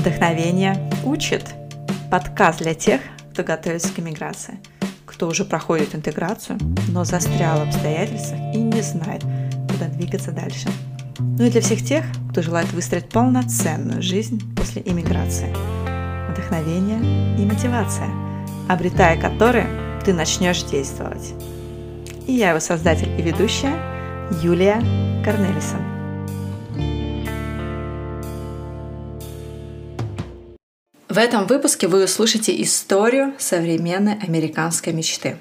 Вдохновение учит. Подкаст для тех, кто готовится к иммиграции, кто уже проходит интеграцию, но застрял в обстоятельствах и не знает, куда двигаться дальше. Ну и для всех тех, кто желает выстроить полноценную жизнь после иммиграции. Вдохновение и мотивация, обретая которые ты начнешь действовать. И я его создатель и ведущая Юлия Корнелисон. В этом выпуске вы услышите историю современной американской мечты.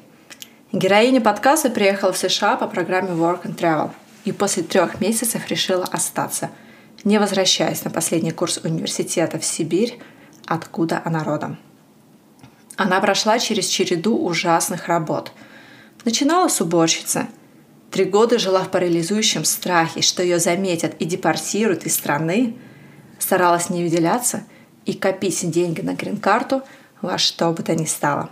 Героиня подкаста приехала в США по программе Work and Travel и после трех месяцев решила остаться, не возвращаясь на последний курс университета в Сибирь, откуда она родом. Она прошла через череду ужасных работ. Начинала с уборщицы. Три года жила в парализующем страхе, что ее заметят и депортируют из страны. Старалась не выделяться – и копить деньги на грин-карту во что бы то ни стало.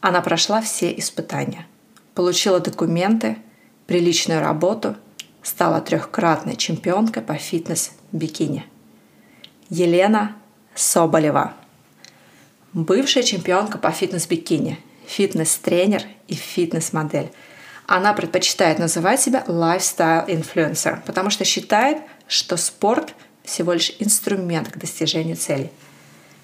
Она прошла все испытания, получила документы, приличную работу, стала трехкратной чемпионкой по фитнес-бикини. Елена Соболева. Бывшая чемпионка по фитнес-бикини, фитнес-тренер и фитнес-модель. Она предпочитает называть себя lifestyle-инфлюенсер, потому что считает, что спорт – всего лишь инструмент к достижению целей.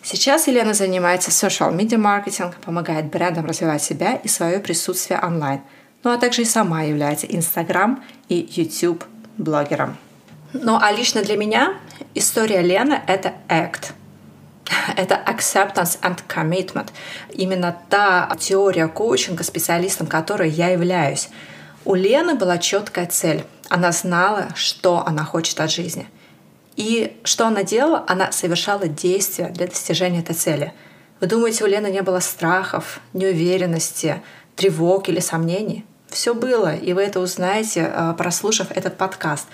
Сейчас Елена занимается social media маркетингом, помогает брендам развивать себя и свое присутствие онлайн, ну а также и сама является Instagram и YouTube блогером. Ну а лично для меня история Лены — это act. Это acceptance and commitment. Именно та теория коучинга, специалистом которой я являюсь. У Лены была четкая цель. Она знала, что она хочет от жизни — и что она делала? Она совершала действия для достижения этой цели. Вы думаете, у Лены не было страхов, неуверенности, тревог или сомнений? Все было, и вы это узнаете, э, прослушав этот подкаст.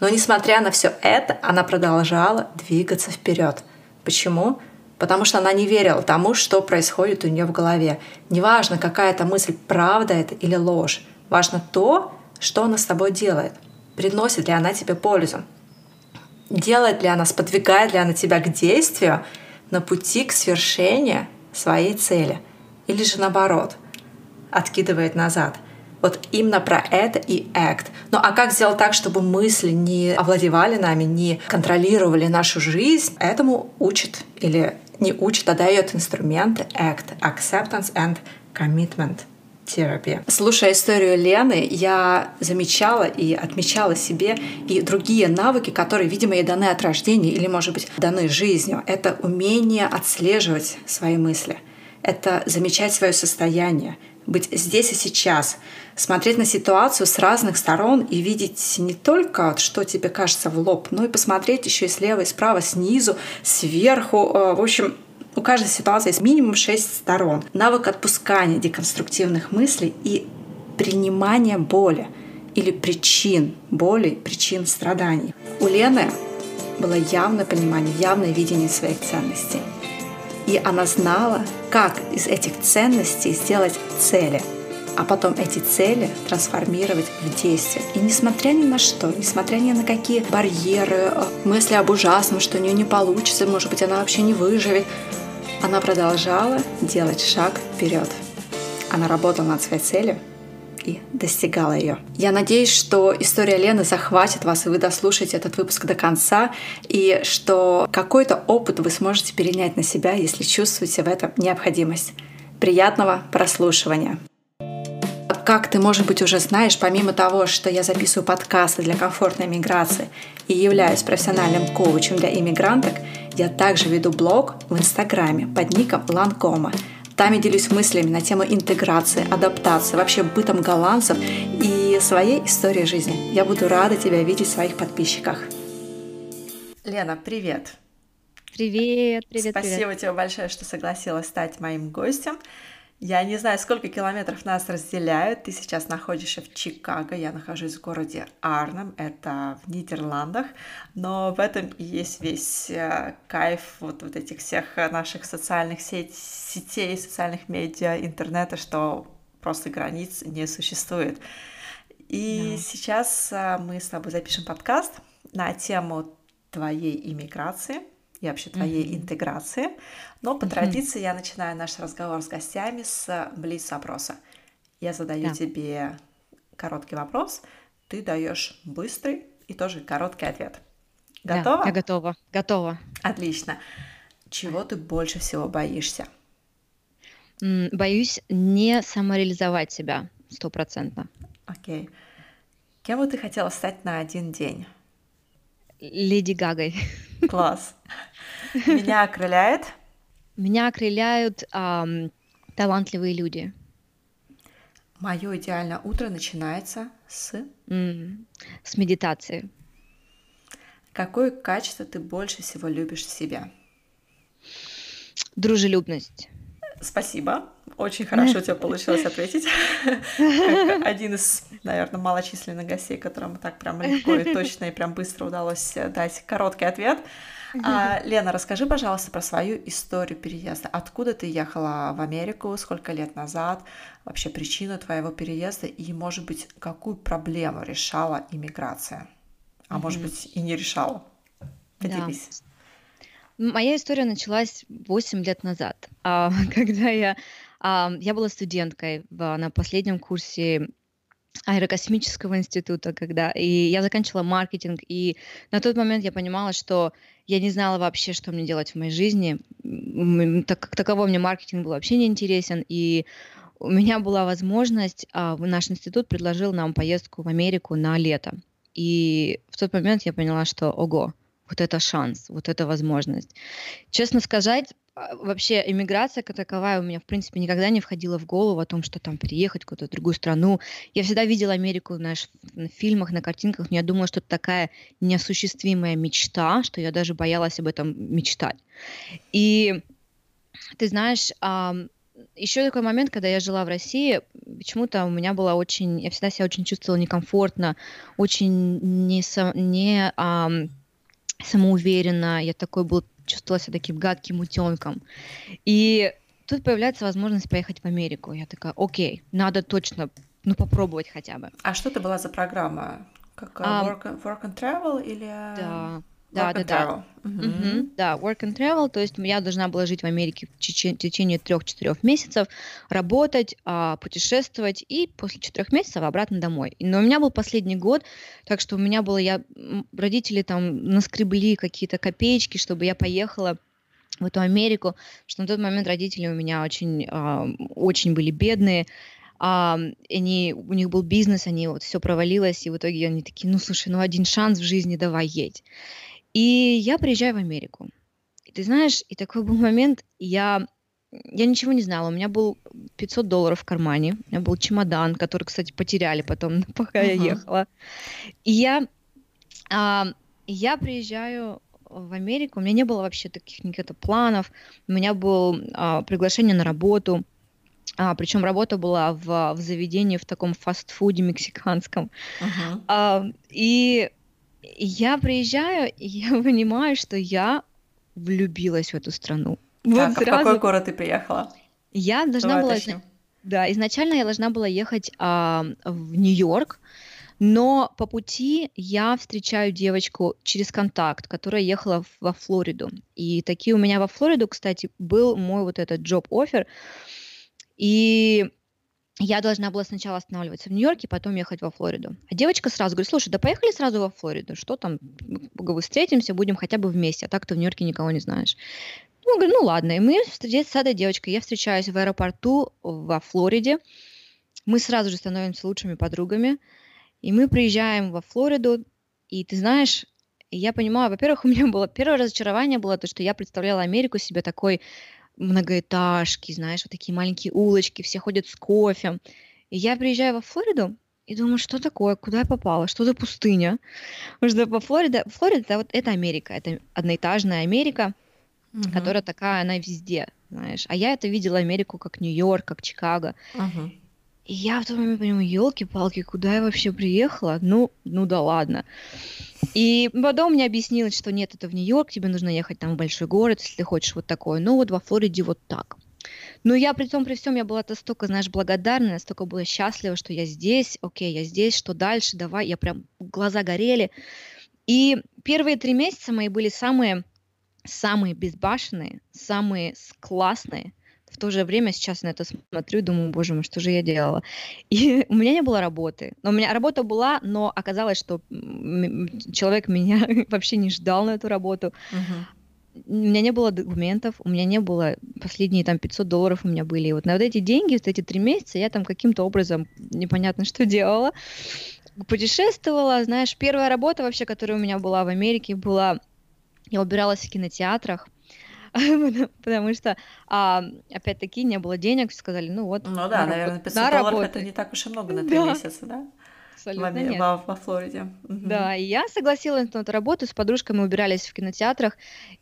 Но несмотря на все это, она продолжала двигаться вперед. Почему? Потому что она не верила тому, что происходит у нее в голове. Неважно, какая это мысль, правда это или ложь. Важно то, что она с тобой делает. Приносит ли она тебе пользу делает ли она, сподвигает ли она тебя к действию на пути к свершению своей цели. Или же наоборот, откидывает назад. Вот именно про это и act. Ну а как сделать так, чтобы мысли не овладевали нами, не контролировали нашу жизнь? Этому учит или не учит, а дает инструменты act, acceptance and commitment — терапия. Слушая историю Лены, я замечала и отмечала себе и другие навыки, которые, видимо, ей даны от рождения или, может быть, даны жизнью. Это умение отслеживать свои мысли, это замечать свое состояние, быть здесь и сейчас, смотреть на ситуацию с разных сторон и видеть не только, что тебе кажется в лоб, но и посмотреть еще и слева, и справа, снизу, сверху. Э, в общем, у каждой ситуации есть минимум шесть сторон. Навык отпускания деконструктивных мыслей и принимания боли или причин боли, причин страданий. У Лены было явное понимание, явное видение своих ценностей. И она знала, как из этих ценностей сделать цели, а потом эти цели трансформировать в действие. И несмотря ни на что, несмотря ни на какие барьеры, э, мысли об ужасном, что у нее не получится, может быть, она вообще не выживет, она продолжала делать шаг вперед. Она работала над своей целью и достигала ее. Я надеюсь, что история Лены захватит вас, и вы дослушаете этот выпуск до конца, и что какой-то опыт вы сможете перенять на себя, если чувствуете в этом необходимость. Приятного прослушивания! Как ты, может быть, уже знаешь, помимо того, что я записываю подкасты для комфортной миграции и являюсь профессиональным коучем для иммигранток, я также веду блог в Инстаграме под ником Ланкома. Там я делюсь мыслями на тему интеграции, адаптации, вообще бытом голландцев и своей историей жизни. Я буду рада тебя видеть в своих подписчиках. Лена, привет! Привет, привет, Спасибо привет. тебе большое, что согласилась стать моим гостем. Я не знаю, сколько километров нас разделяют. Ты сейчас находишься в Чикаго, я нахожусь в городе Арнем, это в Нидерландах, но в этом и есть весь э, кайф вот, вот этих всех наших социальных сеть, сетей, социальных медиа, интернета, что просто границ не существует. И да. сейчас э, мы с тобой запишем подкаст на тему твоей иммиграции и вообще твоей mm-hmm. интеграции. Но по mm-hmm. традиции я начинаю наш разговор с гостями с блиц-опроса. Я задаю да. тебе короткий вопрос, ты даешь быстрый и тоже короткий ответ. Готова? Да, я готова. Готова. Отлично. Чего ты больше всего боишься? Боюсь не самореализовать себя стопроцентно. Окей. Кем бы ты хотела стать на один день? Леди Гагой. Класс. Меня окрыляет? Меня окрыляют ам, талантливые люди. Мое идеальное утро начинается с... М, С медитации. Какое качество ты больше всего любишь в себе? Дружелюбность. Спасибо. Очень хорошо у тебя получилось ответить. Как один из, наверное, малочисленных гостей, которым так прям легко и точно и прям быстро удалось дать короткий ответ. А, Лена, расскажи, пожалуйста, про свою историю переезда. Откуда ты ехала в Америку, сколько лет назад, вообще причину твоего переезда и, может быть, какую проблему решала иммиграция? А может быть, и не решала? Поделись. Моя история началась 8 лет назад, а, когда я, я была студенткой на последнем курсе аэрокосмического института, когда и я заканчивала маркетинг, и на тот момент я понимала, что я не знала вообще, что мне делать в моей жизни, так как таковой мне маркетинг был вообще не интересен, и у меня была возможность, а, наш институт предложил нам поездку в Америку на лето, и в тот момент я поняла, что ого, вот это шанс, вот это возможность. Честно сказать, а, вообще иммиграция как таковая у меня, в принципе, никогда не входила в голову о том, что там переехать в какую-то другую страну. Я всегда видела Америку, знаешь, в фильмах, на картинках, но я думала, что это такая неосуществимая мечта, что я даже боялась об этом мечтать. И ты знаешь, еще такой момент, когда я жила в России, почему-то у меня была очень, я всегда себя очень чувствовала некомфортно, очень не, не самоуверенно, я такой был, чувствовала себя таким гадким утенком. И тут появляется возможность поехать в Америку. Я такая, окей, надо точно, ну, попробовать хотя бы. А что это была за программа? Как um, work, work and travel или... Да, да, да, да. Угу. Да, work and travel, то есть я должна была жить в Америке в течение трех-четырех месяцев, работать, а, путешествовать и после четырех месяцев обратно домой. Но у меня был последний год, так что у меня было, я, родители там наскребли какие-то копеечки, чтобы я поехала в эту Америку, что на тот момент родители у меня очень, а, очень были бедные, а, они, у них был бизнес, они вот все провалилось, и в итоге они такие, ну слушай, ну один шанс в жизни, давай едь. И я приезжаю в Америку. И ты знаешь, и такой был момент, я, я ничего не знала. У меня был 500 долларов в кармане, у меня был чемодан, который, кстати, потеряли потом, пока я ехала. И я, а, я приезжаю в Америку, у меня не было вообще таких никаких планов, у меня было а, приглашение на работу, а, причем работа была в, в заведении в таком фастфуде мексиканском. Uh-huh. А, и я приезжаю, и я понимаю, что я влюбилась в эту страну. Так, вот а в какой город ты приехала? Я должна Давай была... Да, изначально я должна была ехать а, в Нью-Йорк, но по пути я встречаю девочку через контакт, которая ехала во Флориду. И такие у меня во Флориду, кстати, был мой вот этот job-оффер. И я должна была сначала останавливаться в Нью-Йорке, потом ехать во Флориду. А девочка сразу говорит, слушай, да поехали сразу во Флориду, что там, встретимся, будем хотя бы вместе, а так ты в Нью-Йорке никого не знаешь. Ну, говорю, ну ладно, и мы встретились с этой девочкой, я встречаюсь в аэропорту во Флориде, мы сразу же становимся лучшими подругами, и мы приезжаем во Флориду, и ты знаешь, я понимаю, во-первых, у меня было первое разочарование было то, что я представляла Америку себе такой многоэтажки, знаешь, вот такие маленькие улочки, все ходят с кофе. И я приезжаю во Флориду и думаю, что такое, куда я попала, что за пустыня? Потому что по Флорида, Флорида это вот это Америка, это одноэтажная Америка, угу. которая такая, она везде, знаешь. А я это видела Америку как Нью-Йорк, как Чикаго. Угу. И я в тот момент понимаю, елки-палки, куда я вообще приехала? Ну, ну да ладно. И потом мне объяснилось, что нет, это в Нью-Йорк, тебе нужно ехать там в большой город, если ты хочешь вот такое. Ну вот во Флориде вот так. Но я при том, при всем, я была настолько, знаешь, благодарна, настолько была счастлива, что я здесь, окей, я здесь, что дальше, давай, я прям, глаза горели. И первые три месяца мои были самые самые безбашенные, самые классные. В то же время сейчас на это смотрю и думаю, боже мой, что же я делала? И у меня не было работы. Но у меня работа была, но оказалось, что человек меня вообще не ждал на эту работу. У меня не было документов, у меня не было последние там 500 долларов у меня были. И вот на вот эти деньги, вот эти три месяца я там каким-то образом непонятно что делала. Путешествовала, знаешь, первая работа вообще, которая у меня была в Америке, была я убиралась в кинотеатрах, потому что, а, опять-таки, не было денег, сказали, ну вот. Ну да, наверное, 500 на долларов это не так уж и много на три месяца, да? Абсолютно нет. Во, во Флориде. Да, и я согласилась на эту работу, с подружкой мы убирались в кинотеатрах,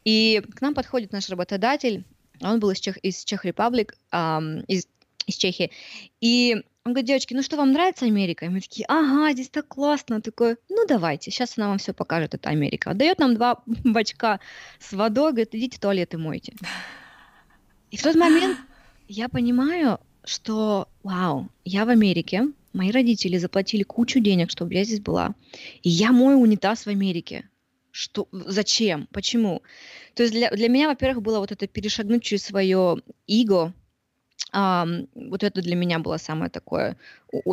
и к нам подходит наш работодатель, он был из Чех, из Чех Репаблик, эм, из, из Чехии, и он говорит, девочки, ну что, вам нравится Америка? И мы такие, ага, здесь так классно. Он такой, ну давайте, сейчас она вам все покажет, это Америка. Отдает нам два бачка с водой, говорит, идите туалеты мойте. И в тот момент я понимаю, что, вау, я в Америке, мои родители заплатили кучу денег, чтобы я здесь была, и я мою унитаз в Америке. Что, зачем? Почему? То есть для, для меня, во-первых, было вот это перешагнуть через свое эго, Ам, вот это для меня было самое такое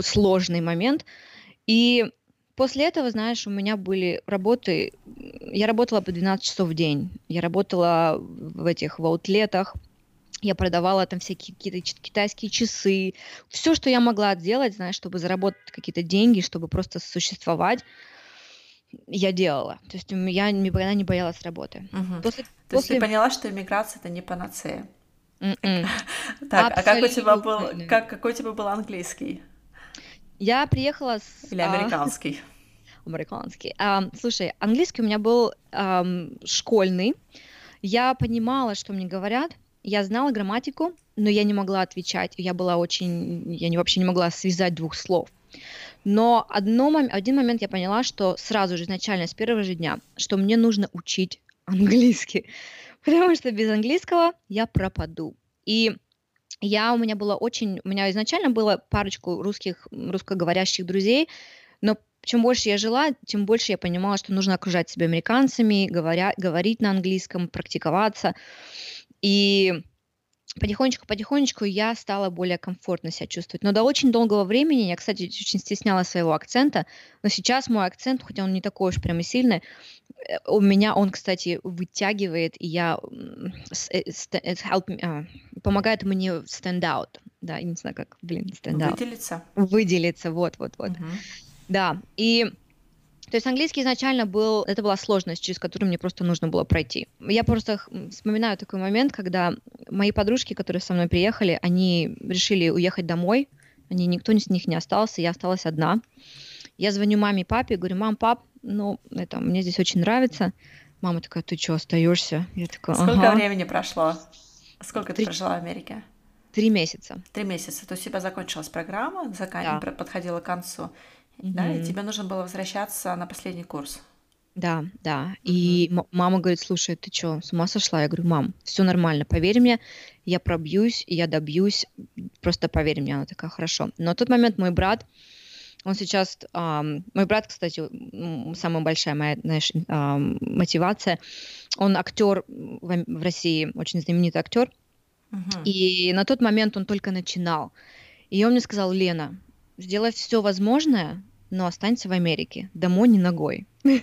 сложный момент. И после этого, знаешь, у меня были работы, я работала по 12 часов в день, я работала в этих в аутлетах, я продавала там всякие какие-то китайские часы, все, что я могла сделать, знаешь, чтобы заработать какие-то деньги, чтобы просто существовать, я делала. То есть я никогда не боялась работы. Мгм. После, То есть ты поняла, что иммиграция это не панацея? М-м. Так, а как у тебя был, как, какой у тебя был английский? Я приехала с... Или а, американский? Американский. А, слушай, английский у меня был школьный. Я понимала, что мне говорят. Я знала грамматику, но я не могла отвечать. Я была очень... Я не, вообще не могла связать двух слов. Но одно, один момент я поняла, что сразу же, изначально, с первого же дня, что мне нужно учить английский потому что без английского я пропаду. И я у меня было очень, у меня изначально было парочку русских, русскоговорящих друзей, но чем больше я жила, тем больше я понимала, что нужно окружать себя американцами, говоря, говорить на английском, практиковаться. И потихонечку-потихонечку я стала более комфортно себя чувствовать. Но до очень долгого времени я, кстати, очень стесняла своего акцента, но сейчас мой акцент, хотя он не такой уж прям и сильный, э, у меня он, кстати, вытягивает, и я э, э, help, а, помогает мне stand out. Да, я не знаю, как, блин, stand out. Выделиться. Выделиться, вот-вот-вот. Угу. Да, и то есть английский изначально был, это была сложность, через которую мне просто нужно было пройти. Я просто вспоминаю такой момент, когда мои подружки, которые со мной приехали, они решили уехать домой, они, никто из них не остался, я осталась одна. Я звоню маме и папе, говорю, мам, пап, ну, это, мне здесь очень нравится. Мама такая, ты что, остаешься? Я такая, ага. Сколько времени прошло? Сколько Три... ты прожила в Америке? Три месяца. Три месяца. То есть у тебя закончилась программа, закан... да. подходила к концу. Да, и тебе нужно было возвращаться на последний курс. Да, да. И мама говорит, слушай, ты что, с ума сошла? Я говорю, мам, все нормально, поверь мне, я пробьюсь, я добьюсь, просто поверь мне. Она такая, хорошо. Но в тот момент мой брат, он сейчас, ам, мой брат, кстати, самая большая моя, знаешь, ам, мотивация, он актер в, в России, очень знаменитый актер, Мгм. и на тот момент он только начинал. И он мне сказал, Лена, сделай все возможное, но останься в Америке. Домой не ногой.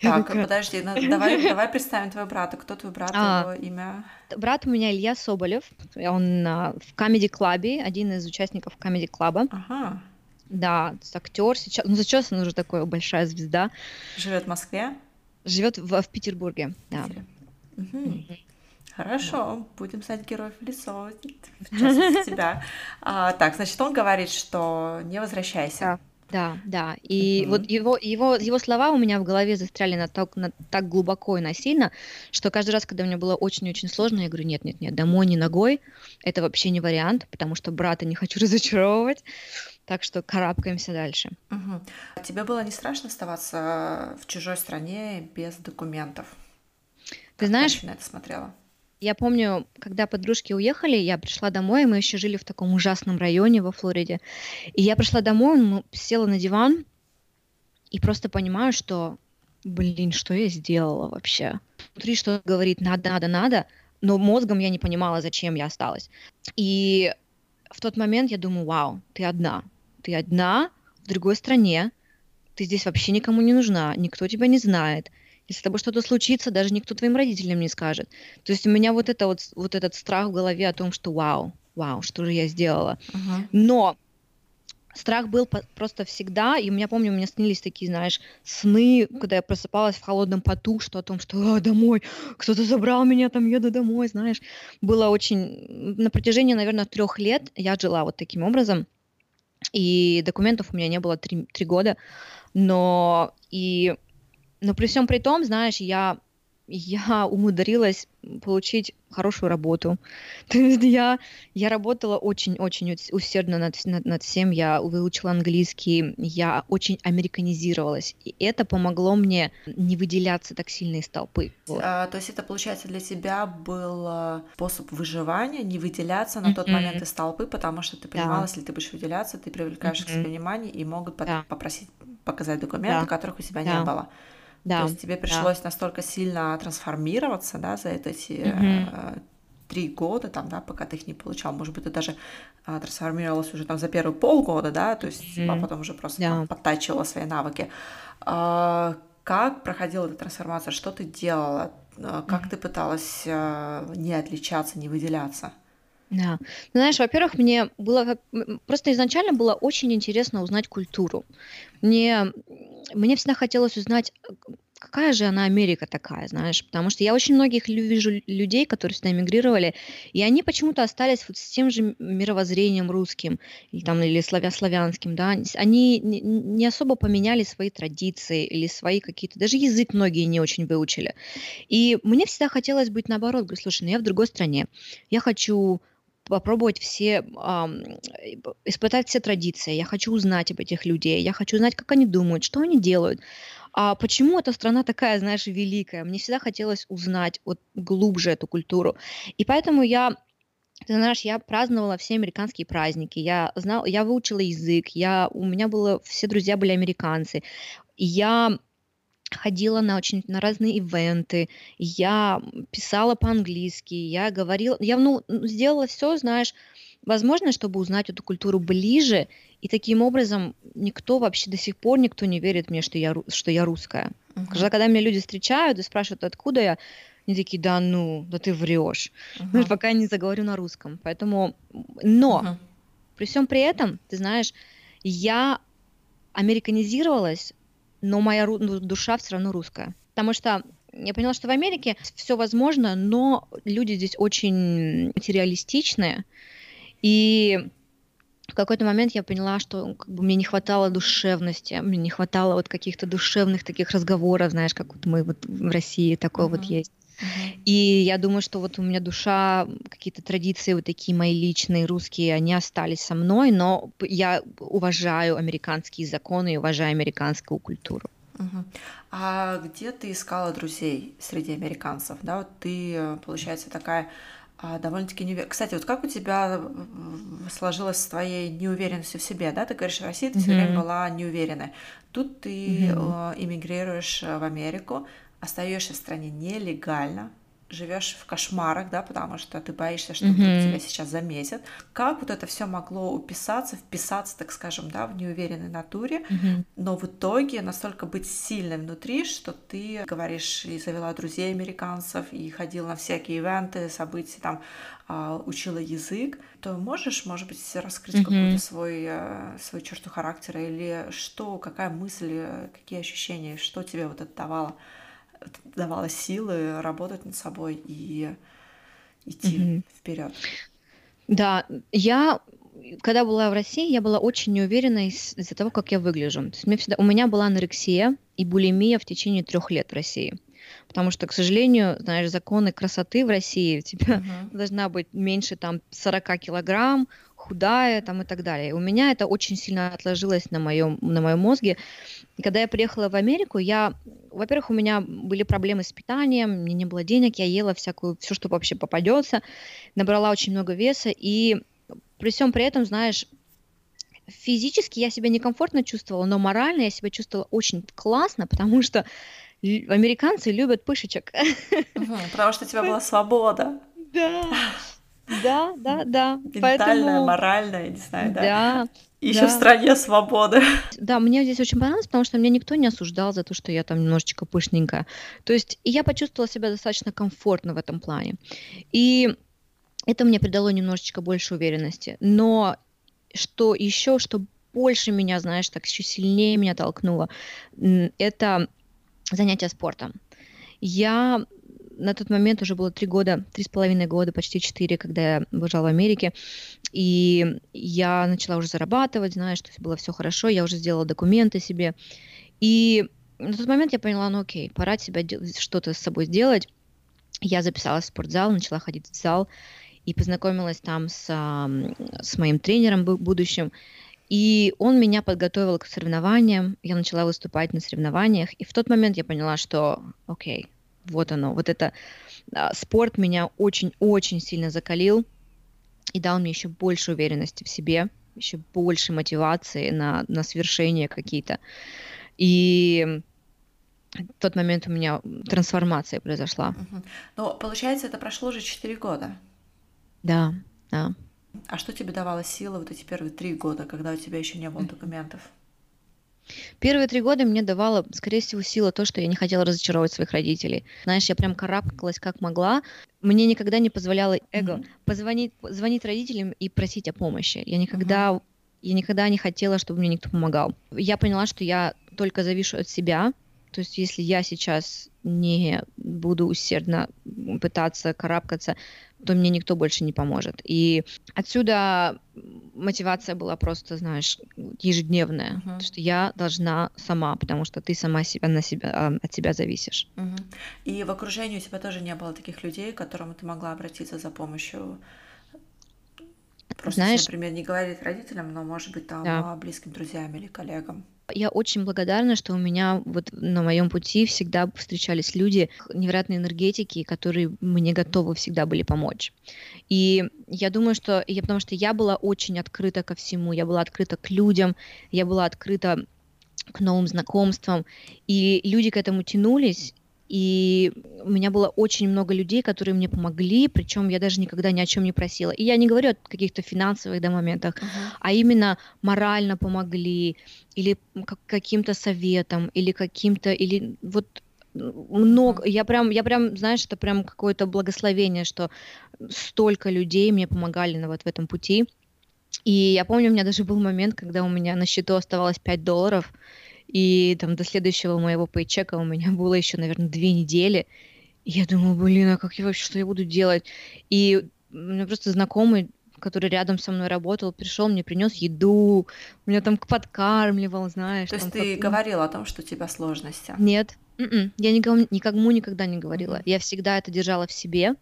Так, подожди, ну, давай, давай представим твоего брата. Кто твой брат, а, его имя? Брат у меня Илья Соболев. Он а, в Comedy Club, один из участников Comedy Club. Ага. Да, актер сейчас. Ну, сейчас он уже такой большая звезда. Живет в Москве? Живет в, в Петербурге, да. Угу. Хорошо, да. будем знать героев в частности тебя. А, так, значит, он говорит, что не возвращайся. Да. Да, да. И Мгм. вот его, его, его слова у меня в голове застряли на так, на так глубоко и насильно, что каждый раз, когда мне было очень-очень сложно, я говорю, нет, нет, нет, домой не ногой, это вообще не вариант, потому что брата не хочу разочаровывать, так что карабкаемся дальше. Мгм. Тебе было не страшно оставаться в чужой стране без документов? Ты знаешь, ты на это смотрела? Я помню, когда подружки уехали, я пришла домой, мы еще жили в таком ужасном районе во Флориде. И я пришла домой, села на диван и просто понимаю, что, блин, что я сделала вообще? внутри что говорит надо, надо, надо, но мозгом я не понимала, зачем я осталась. И в тот момент я думаю, вау, ты одна. Ты одна в другой стране, ты здесь вообще никому не нужна, никто тебя не знает. Если с тобой что-то случится, даже никто твоим родителям не скажет. То есть у меня вот, это вот, вот этот страх в голове о том, что вау, вау, что же я сделала. Uh-huh. Но страх был просто всегда, и у меня, помню, у меня снились такие, знаешь, сны, когда я просыпалась в холодном поту, что о том, что а, домой, кто-то забрал меня, там еду домой, знаешь. Было очень... На протяжении, наверное, трех лет я жила вот таким образом, и документов у меня не было три, три года, но и... Но при всем при том, знаешь, я я умудрилась получить хорошую работу. То есть я, я работала очень-очень усердно над, над, над всем, я выучила английский, я очень американизировалась. И это помогло мне не выделяться так сильно из толпы. А, то есть это, получается, для тебя был э, способ выживания, не выделяться на mm-hmm. тот момент из толпы, потому что ты понимала, да. если ты будешь выделяться, ты привлекаешь mm-hmm. к себе внимание и могут да. попросить показать документы, да. которых у тебя да. не было. Да, То есть тебе пришлось да. настолько сильно трансформироваться, да, за эти угу. три года, там, да, пока ты их не получал. Может быть, ты даже а, трансформировалась уже там за первые полгода, да, то есть mm а потом уже просто да. подтачивала свои навыки. А, как проходила эта трансформация? Что ты делала? А, как mm ты пыталась а, не отличаться, не выделяться? Да. Ну, знаешь, во-первых, мне было как... Просто изначально было очень интересно узнать культуру. Мне, мне всегда хотелось узнать, какая же она Америка такая, знаешь, потому что я очень многих вижу людей, которые сюда эмигрировали, и они почему-то остались вот с тем же мировоззрением русским или там или славя славянским, да, они не особо поменяли свои традиции или свои какие-то, даже язык многие не очень выучили. И мне всегда хотелось быть наоборот, говорю, слушай, ну я в другой стране, я хочу попробовать все, испытать все традиции, я хочу узнать об этих людей, я хочу знать, как они думают, что они делают. А почему эта страна такая, знаешь, великая? Мне всегда хотелось узнать вот глубже эту культуру. И поэтому я ты знаешь, я праздновала все американские праздники, я знал, я выучила язык, я, у меня было, все друзья были американцы, я ходила на очень на разные ивенты, я писала по-английски, я говорила, я ну сделала все, знаешь, возможно, чтобы узнать эту культуру ближе и таким образом никто вообще до сих пор никто не верит мне, что я, что я русская. Uh-huh. Когда, когда меня люди встречают и спрашивают, откуда я, они такие, да ну, да ты врешь. Uh-huh. Пока я не заговорю на русском. Поэтому, но uh-huh. при всем при этом, ты знаешь, я американизировалась, но моя ну, душа все равно русская. Потому что я поняла, что в Америке все возможно, но люди здесь очень материалистичные. И в какой-то момент я поняла, что как бы, мне не хватало душевности, мне не хватало вот каких-то душевных таких разговоров, знаешь, как вот мы вот в России такое uh-huh. вот есть. И я думаю, что вот у меня душа, какие-то традиции вот такие мои личные, русские, они остались со мной, но я уважаю американские законы и уважаю американскую культуру. Uh-huh. А где ты искала друзей среди американцев? Да, вот ты, получается, такая а, довольно-таки неуверенно. Кстати, вот как у тебя сложилось с твоей неуверенностью в себе, да? Ты говоришь, в России ты mm-hmm. все время была неуверенной. Тут ты mm-hmm. эмигрируешь в Америку, остаешься в стране нелегально, живешь в кошмарах, да, потому что ты боишься, что mm-hmm. тебя сейчас заметят. Как вот это все могло уписаться, вписаться, так скажем, да, в неуверенной натуре, mm-hmm. но в итоге настолько быть сильной внутри, что ты говоришь и завела друзей американцев, и ходила на всякие ивенты, события, там, а, учила язык, то можешь, может быть, раскрыть mm-hmm. какую-то свой, э, свою черту характера или что, какая мысль, какие ощущения, что тебе вот это давало? Давала силы работать над собой и идти mm-hmm. вперед. Да, я когда была в России, я была очень неуверена из- за того, как я выгляжу. То есть мне всегда, у меня была анорексия и булимия в течение трех лет в России. Потому что, к сожалению, знаешь, законы красоты в России, у тебя uh-huh. должна быть меньше там 40 килограмм, худая там и так далее. У меня это очень сильно отложилось на моем, на моем мозге. И когда я приехала в Америку, я, во-первых, у меня были проблемы с питанием, мне не было денег, я ела всякую, все, что вообще попадется, набрала очень много веса, и при всем при этом, знаешь, физически я себя некомфортно чувствовала, но морально я себя чувствовала очень классно, потому что американцы любят пышечек. потому что у тебя была свобода. Да. Да, да, да. Ментальная, Поэтому... моральная, не знаю, да. Да. Еще да. в стране свободы. Да, мне здесь очень понравилось, потому что меня никто не осуждал за то, что я там немножечко пышненькая. То есть я почувствовала себя достаточно комфортно в этом плане. И это мне придало немножечко больше уверенности. Но что еще, что больше меня, знаешь, так еще сильнее меня толкнуло, это занятие спортом. Я на тот момент уже было три года, три с половиной года, почти четыре, когда я выезжала в Америке, и я начала уже зарабатывать, знаешь, что было все хорошо, я уже сделала документы себе, и на тот момент я поняла, ну окей, пора себя что-то с собой сделать. Я записалась в спортзал, начала ходить в зал и познакомилась там с, с моим тренером будущим. И он меня подготовил к соревнованиям, я начала выступать на соревнованиях, и в тот момент я поняла, что окей, вот оно, вот это а, спорт меня очень-очень сильно закалил и дал мне еще больше уверенности в себе, еще больше мотивации на, на свершения какие-то. И в тот момент у меня трансформация произошла. Угу. Но получается, это прошло уже 4 года. Да, да. А что тебе давало силы вот эти первые три года, когда у тебя еще не было документов? Первые три года мне давало, скорее всего, сила то, что я не хотела разочаровать своих родителей. Знаешь, я прям карабкалась как могла. Мне никогда не позволяло эго mm-hmm. позвонить, звонить родителям и просить о помощи. Я никогда, mm-hmm. я никогда не хотела, чтобы мне никто помогал. Я поняла, что я только завишу от себя, то есть если я сейчас не буду усердно пытаться карабкаться, то мне никто больше не поможет. И отсюда мотивация была просто, знаешь, ежедневная, uh-huh. потому что я должна сама, потому что ты сама себя на себя а, от себя зависишь. Uh-huh. И в окружении у тебя тоже не было таких людей, к которым ты могла обратиться за помощью. Просто, Знаешь, например, не говорить родителям, но, может быть, там да. близким друзьям или коллегам. Я очень благодарна, что у меня вот на моем пути всегда встречались люди невероятной энергетики, которые мне готовы всегда были помочь. И я думаю, что я, потому что я была очень открыта ко всему, я была открыта к людям, я была открыта к новым знакомствам, и люди к этому тянулись, и у меня было очень много людей, которые мне помогли, причем я даже никогда ни о чем не просила. И я не говорю о каких-то финансовых да, моментах, uh-huh. а именно морально помогли, или каким-то советом, или каким-то, или вот много, я прям, я прям, знаешь, это прям какое-то благословение, что столько людей мне помогали на вот в этом пути. И я помню, у меня даже был момент, когда у меня на счету оставалось 5 долларов, и там до следующего моего пейчека у меня было еще, наверное, две недели. И я думаю, блин, а как я вообще, что я буду делать? И у меня просто знакомый, который рядом со мной работал, пришел, мне принес еду, меня там подкармливал, знаешь. То есть ты как... говорила о том, что у тебя сложности? Нет, м-м, я никому, никому никогда не говорила. Mm-hmm. Я всегда это держала в себе,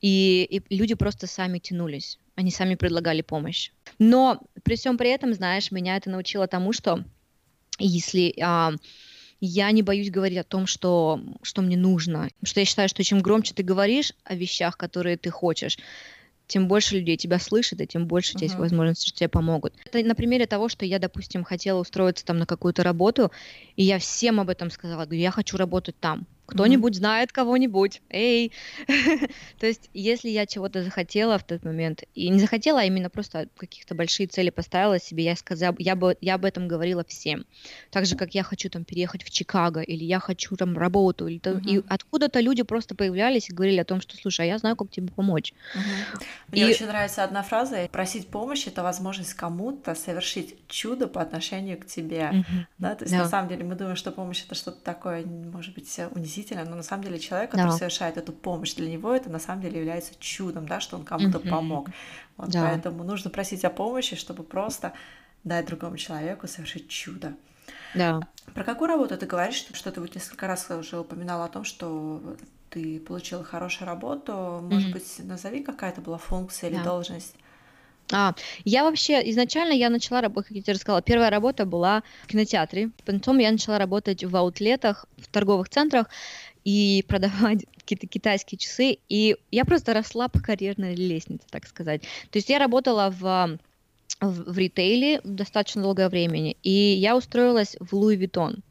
и, и люди просто сами тянулись, они сами предлагали помощь. Но при всем при этом, знаешь, меня это научило тому, что если а, я не боюсь говорить о том, что, что мне нужно. Потому что я считаю, что чем громче ты говоришь о вещах, которые ты хочешь, тем больше людей тебя слышит, и тем больше uh-huh. у тебя есть возможность, что тебе помогут. Это на примере того, что я, допустим, хотела устроиться там на какую-то работу, и я всем об этом сказала, говорю, я хочу работать там кто-нибудь mm-hmm. знает кого-нибудь, эй. То есть, если я чего-то захотела в тот момент, и не захотела, а именно просто каких-то большие цели поставила себе, я сказала, я бы, я об этом говорила всем. Так же, как я хочу там переехать в Чикаго, или я хочу там работу, или там, mm-hmm. и откуда-то люди просто появлялись и говорили о том, что, слушай, а я знаю, как тебе помочь. Mm-hmm. Мне и... очень нравится одна фраза, просить помощи — это возможность кому-то совершить чудо по отношению к тебе, mm-hmm. да, то есть yeah. на самом деле мы думаем, что помощь — это что-то такое, может быть, унизительное, унизительно, но на самом деле человек, который да. совершает эту помощь, для него это на самом деле является чудом, да, что он кому-то mm-hmm. помог. Вот, да. Поэтому нужно просить о помощи, чтобы просто дать другому человеку совершить чудо. Да. Про какую работу ты говоришь? Что ты вот несколько раз уже упоминала о том, что ты получила хорошую работу. Может mm-hmm. быть, назови, какая это была функция или да. должность? А, я вообще, изначально я начала работать, как я тебе рассказала, первая работа была в кинотеатре, потом я начала работать в аутлетах, в торговых центрах и продавать какие-то китайские часы, и я просто росла по карьерной лестнице, так сказать. То есть я работала в в, в ритейле достаточно долгое время, и я устроилась в Луи Виттон.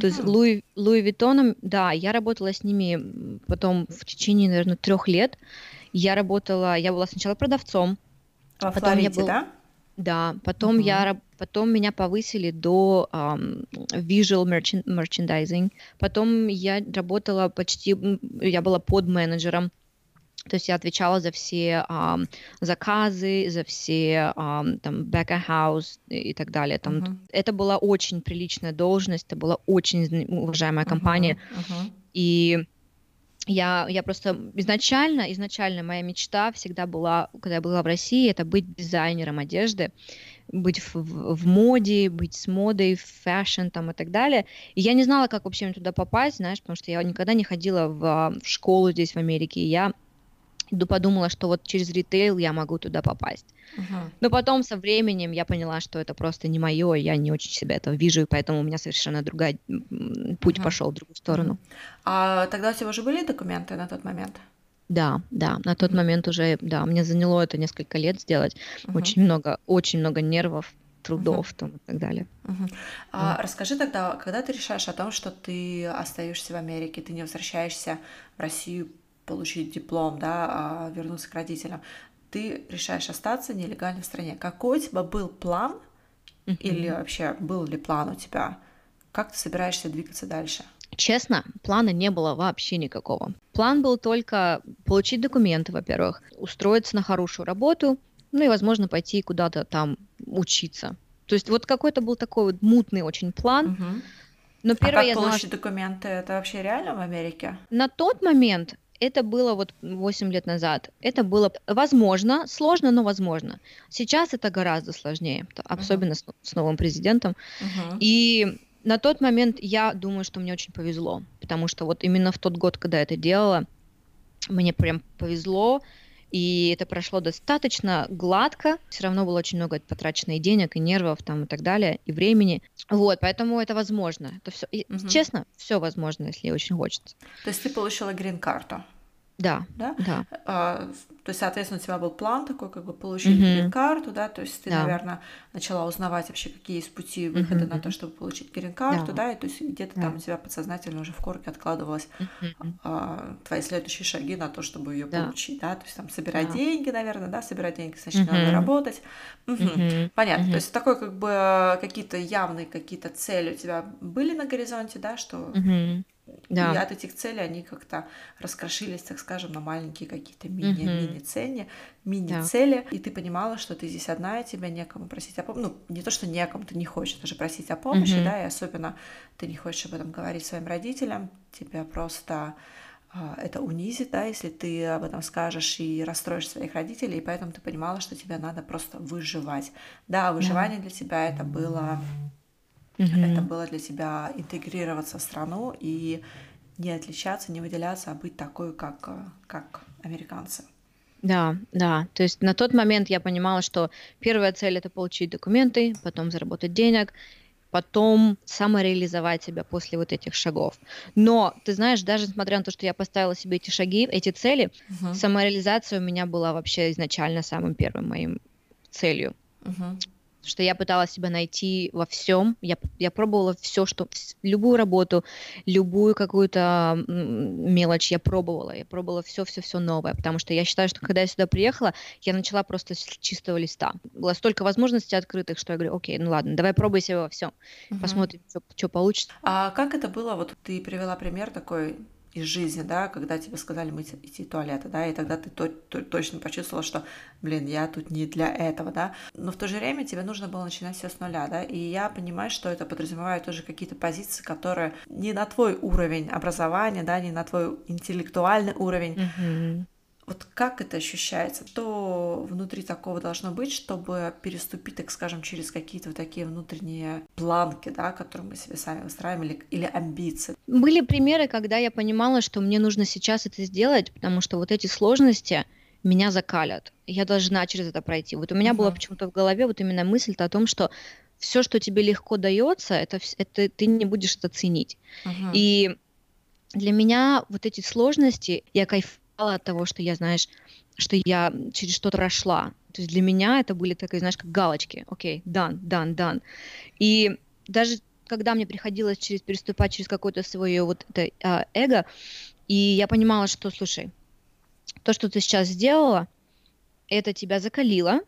То есть Луи, Луи Виттоном, да, я работала с ними потом в течение, наверное, трех лет. Я работала, я была сначала продавцом. Во потом Флориде, я был, да? Да, потом uh-huh. я потом меня повысили до um, visual merchandising. Потом я работала почти, я была под менеджером. То есть я отвечала за все um, заказы, за все um, там back house и так далее. Там, uh-huh. Это была очень приличная должность, это была очень уважаемая компания. Uh-huh. Uh-huh. И я, я просто изначально, изначально моя мечта всегда была, когда я была в России, это быть дизайнером одежды, быть в, в, в моде, быть с модой, в fashion там и так далее. И я не знала, как вообще туда попасть, знаешь, потому что я никогда не ходила в, в школу здесь в Америке. И я подумала, что вот через ритейл я могу туда попасть. Uh-huh. Но потом со временем я поняла, что это просто не мое, я не очень себя этого вижу, и поэтому у меня совершенно другой путь uh-huh. пошел в другую сторону. Uh-huh. А тогда у тебя уже были документы на тот момент? Да, да, на тот момент уже, да, мне заняло это несколько лет сделать, uh-huh. очень много, очень много нервов, трудов uh-huh. там и так далее. Uh-huh. А, uh-huh. Расскажи тогда, когда ты решаешь о том, что ты остаешься в Америке, ты не возвращаешься в Россию получить диплом, да, а вернуться к родителям, ты решаешь остаться нелегально в стране. Какой у тебя был план mm-hmm. или вообще был ли план у тебя? Как ты собираешься двигаться дальше? Честно, плана не было вообще никакого. План был только получить документы, во-первых, устроиться на хорошую работу, ну и, возможно, пойти куда-то там учиться. То есть вот какой-то был такой вот мутный очень план. Угу. Но первое а как я получить знала, документы? Это вообще реально в Америке? На тот момент это было вот 8 лет назад. Это было возможно, сложно, но возможно. Сейчас это гораздо сложнее, особенно uh-huh. с, с новым президентом. Uh-huh. И на тот момент я думаю, что мне очень повезло, потому что вот именно в тот год, когда я это делала, мне прям повезло, и это прошло достаточно гладко. Все равно было очень много потрачено и денег, и нервов там и так далее, и времени. Вот, поэтому это возможно. Это все, угу. честно, все возможно, если очень хочется. То есть ты получила грин-карту? Да, да. да. А, то есть, соответственно, у тебя был план такой, как бы получить mm-hmm. грин-карту, да, то есть ты, да. наверное, начала узнавать вообще, какие есть пути выхода mm-hmm. на то, чтобы получить грин-карту, да, да и то есть где-то да. там у тебя подсознательно уже в корке откладывалось mm-hmm. а, твои следующие шаги на то, чтобы ее да. получить, да, то есть там собирать да. деньги, наверное, да, собирать деньги, значит, mm-hmm. надо работать. Mm-hmm. Mm-hmm. Понятно, mm-hmm. то есть такой как бы какие-то явные какие-то цели у тебя были на горизонте, да, что... Mm-hmm да. И от этих целей они как-то раскрошились, так скажем, на маленькие какие-то мини, угу. мини-цели, мини-цели, да. и ты понимала, что ты здесь одна, и тебя некому просить о помощи. Ну, не то, что некому, ты не хочешь даже просить о помощи, угу. да, и особенно ты не хочешь об этом говорить своим родителям, тебя просто а, это унизит, да, если ты об этом скажешь и расстроишь своих родителей, и поэтому ты понимала, что тебе надо просто выживать. Да, выживание да. для тебя это было Угу. Это было для тебя интегрироваться в страну и не отличаться, не выделяться, а быть такой, как, как американцы. Да, да. То есть на тот момент я понимала, что первая цель это получить документы, потом заработать денег, потом самореализовать себя после вот этих шагов. Но, ты знаешь, даже несмотря на то, что я поставила себе эти шаги, эти цели, uh-huh. самореализация у меня была вообще изначально самым первым моим целью. Uh-huh что я пыталась себя найти во всем. Я, я пробовала все, что любую работу, любую какую-то мелочь я пробовала. Я пробовала все-все-все новое, потому что я считаю, что когда я сюда приехала, я начала просто с чистого листа. Было столько возможностей открытых, что я говорю, окей, ну ладно, давай пробуй себя во всем, угу. посмотрим, что получится. А как это было? Вот ты привела пример такой из жизни, да, когда тебе сказали мыть идти в туалет, да, и тогда ты то, то, точно почувствовала, что, блин, я тут не для этого, да, но в то же время тебе нужно было начинать все с нуля, да, и я понимаю, что это подразумевает тоже какие-то позиции, которые не на твой уровень образования, да, не на твой интеллектуальный уровень, mm-hmm вот как это ощущается? Что внутри такого должно быть, чтобы переступить, так скажем, через какие-то вот такие внутренние планки, да, которые мы себе сами выстраиваем, или, или амбиции? Были примеры, когда я понимала, что мне нужно сейчас это сделать, потому что вот эти сложности меня закалят. Я должна через это пройти. Вот у меня uh-huh. была почему-то в голове вот именно мысль о том, что все, что тебе легко дается, это, это ты не будешь это ценить. Uh-huh. И для меня вот эти сложности, я кайф от того, что я, знаешь, что я через что-то прошла. То есть для меня это были такие, знаешь, как галочки. Окей, done, done, done. И даже когда мне приходилось через, переступать через какое-то свое вот это а, эго, и я понимала, что, слушай, то, что ты сейчас сделала, это тебя закалило.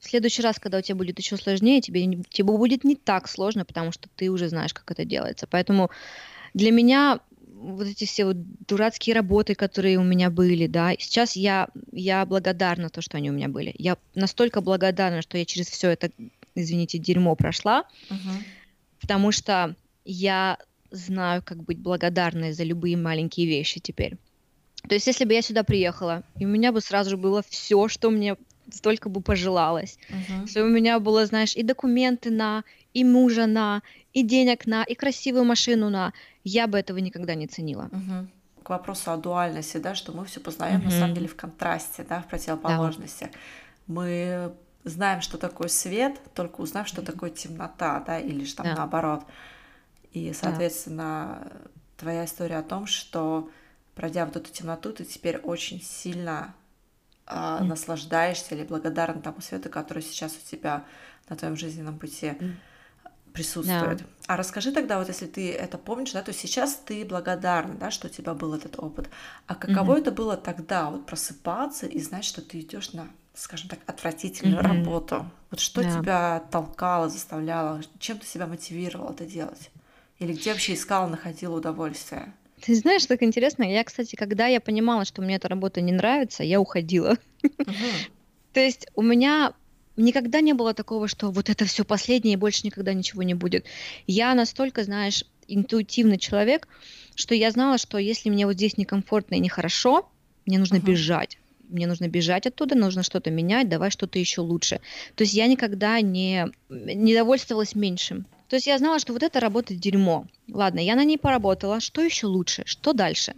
В следующий раз, когда у тебя будет еще сложнее, тебе, тебе будет не так сложно, потому что ты уже знаешь, как это делается. Поэтому для меня вот эти все вот дурацкие работы, которые у меня были, да, сейчас я, я благодарна то, что они у меня были. Я настолько благодарна, что я через все это, извините, дерьмо прошла, uh-huh. потому что я знаю, как быть благодарной за любые маленькие вещи теперь. То есть, если бы я сюда приехала, и у меня бы сразу же было все, что мне столько бы пожелалось. Uh-huh. Что у меня было, знаешь, и документы на, и мужа на, и денег на, и красивую машину на. Я бы этого никогда не ценила. Uh-huh. К вопросу о дуальности, да, что мы все познаем uh-huh. на самом деле в контрасте, да, в противоположности. Да. Мы знаем, что такое свет, только узнав, что такое темнота, да, или же там да. наоборот. И, соответственно, да. твоя история о том, что пройдя вот эту темноту, ты теперь очень сильно э, mm. наслаждаешься или благодарен тому свету, который сейчас у тебя на твоем жизненном пути mm. Присутствует. Yeah. А расскажи тогда, вот если ты это помнишь, да, то сейчас ты благодарна, да, что у тебя был этот опыт. А каково mm-hmm. это было тогда, вот просыпаться и знать, что ты идешь на скажем так, отвратительную mm-hmm. работу. Вот что yeah. тебя толкало, заставляло, чем ты себя мотивировала это делать? Или где вообще искала, находила удовольствие? Ты знаешь, так интересно. Я, кстати, когда я понимала, что мне эта работа не нравится, я уходила. То есть у меня никогда не было такого, что вот это все последнее и больше никогда ничего не будет. Я настолько, знаешь, интуитивный человек, что я знала, что если мне вот здесь некомфортно и нехорошо, мне нужно uh-huh. бежать. Мне нужно бежать оттуда, нужно что-то менять, давай что-то еще лучше. То есть я никогда не, не довольствовалась меньшим. То есть я знала, что вот эта работа дерьмо. Ладно, я на ней поработала. Что еще лучше? Что дальше?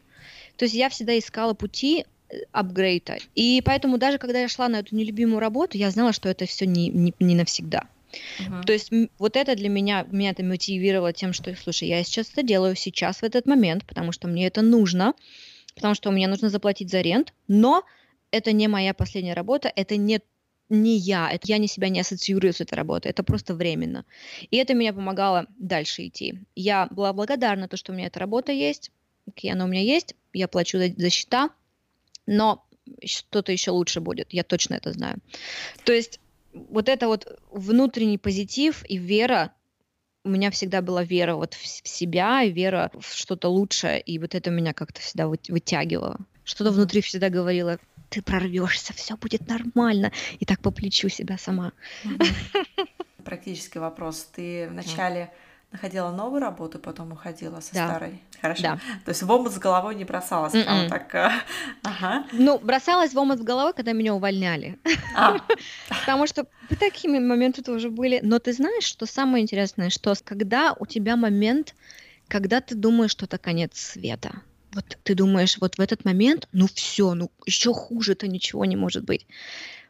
То есть я всегда искала пути апгрейда. И поэтому даже когда я шла на эту нелюбимую работу, я знала, что это все не, не, не навсегда. Uh-huh. То есть вот это для меня, меня это мотивировало тем, что, слушай, я сейчас это делаю сейчас, в этот момент, потому что мне это нужно, потому что мне нужно заплатить за рент, но это не моя последняя работа, это не не я, это я не себя не ассоциирую с этой работой, это просто временно. И это меня помогало дальше идти. Я была благодарна, то, что у меня эта работа есть, окей, она у меня есть, я плачу за, за счета, но что-то еще лучше будет, я точно это знаю. То есть вот это вот внутренний позитив и вера, у меня всегда была вера вот в, себя, вера в что-то лучшее, и вот это меня как-то всегда вытягивало. Что-то внутри всегда говорило, ты прорвешься, все будет нормально. И так по плечу себя сама. Практический вопрос. Ты вначале находила новую работу, потом уходила со да. старой. Хорошо. Да. То есть в омут с головой не бросалась, прям м-м. так. Э, ага. Ну, бросалась в омут с головой, когда меня увольняли. А. Потому что такие моменты тоже были. Но ты знаешь, что самое интересное, что когда у тебя момент, когда ты думаешь, что это конец света вот ты думаешь, вот в этот момент, ну все, ну еще хуже-то ничего не может быть.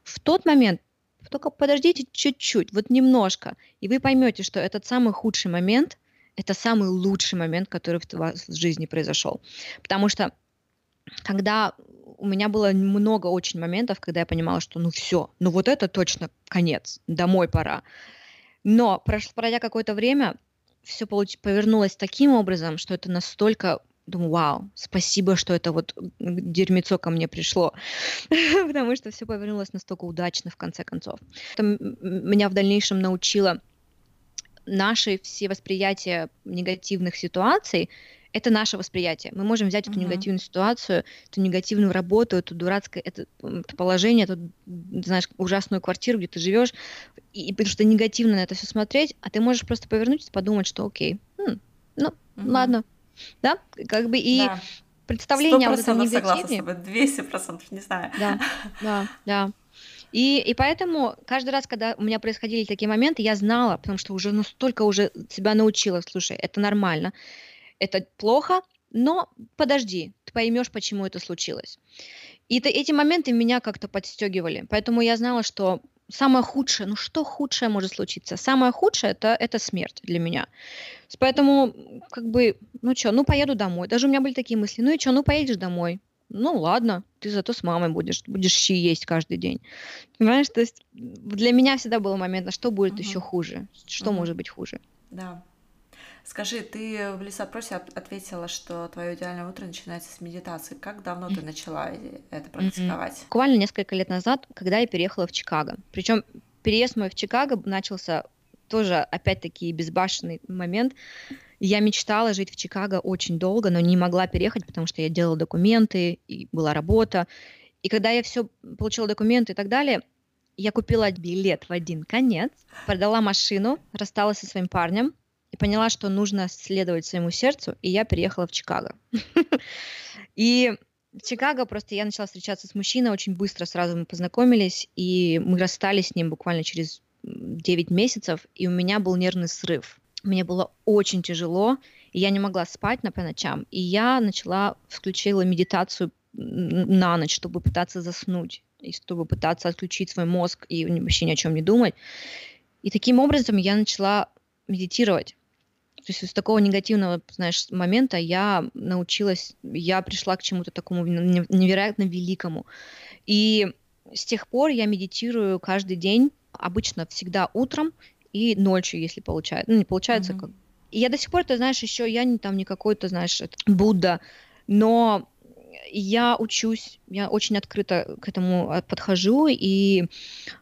В тот момент только подождите чуть-чуть, вот немножко, и вы поймете, что этот самый худший момент – это самый лучший момент, который в вас в жизни произошел. Потому что когда у меня было много очень моментов, когда я понимала, что ну все, ну вот это точно конец, домой пора. Но пройдя какое-то время, все повернулось таким образом, что это настолько думаю, вау, спасибо, что это вот дерьмецо ко мне пришло, потому что все повернулось настолько удачно в конце концов. Это меня в дальнейшем научило наши все восприятия негативных ситуаций, это наше восприятие. Мы можем взять uh-huh. эту негативную ситуацию, эту негативную работу, эту дурацкое это, это положение, эту, знаешь, ужасную квартиру, где ты живешь, и, и потому что негативно на это все смотреть, а ты можешь просто повернуться, подумать, что окей, хм, ну, uh-huh. ладно, да, как бы и да. представление вот этом негативе. согласна с тобой, 200%, не знаю. Да, да, да. И, и поэтому каждый раз, когда у меня происходили такие моменты, я знала, потому что уже настолько уже себя научила, слушай, это нормально, это плохо, но подожди, ты поймешь, почему это случилось. И это, эти моменты меня как-то подстегивали. Поэтому я знала, что самое худшее, ну что худшее может случиться? Самое худшее это, это смерть для меня. Поэтому, как бы, ну что, ну поеду домой. Даже у меня были такие мысли, ну и что, ну поедешь домой. Ну ладно, ты зато с мамой будешь, будешь щи есть каждый день. Понимаешь, то есть для меня всегда был момент, а что будет угу. еще хуже? Что угу. может быть хуже? Да. Скажи, ты в лесопросе ответила, что твое идеальное утро начинается с медитации. Как давно ты начала это практиковать? Буквально несколько лет назад, когда я переехала в Чикаго. Причем переезд мой в Чикаго начался тоже, опять-таки, безбашенный момент. Я мечтала жить в Чикаго очень долго, но не могла переехать, потому что я делала документы, и была работа. И когда я все получила документы и так далее, я купила билет в один конец, продала машину, рассталась со своим парнем и поняла, что нужно следовать своему сердцу, и я переехала в Чикаго. И в Чикаго просто я начала встречаться с мужчиной, очень быстро сразу мы познакомились, и мы расстались с ним буквально через 9 месяцев, и у меня был нервный срыв. Мне было очень тяжело, и я не могла спать по ночам. И я начала, включила медитацию на ночь, чтобы пытаться заснуть, и чтобы пытаться отключить свой мозг и вообще ни о чем не думать. И таким образом я начала медитировать. То есть с такого негативного, знаешь, момента я научилась, я пришла к чему-то такому невероятно великому. И с тех пор я медитирую каждый день, обычно всегда утром и ночью, если получается. Ну, не получается mm-hmm. как. И я до сих пор, ты знаешь, еще я не там не какой-то, знаешь, Будда, но я учусь, я очень открыто к этому э, подхожу, и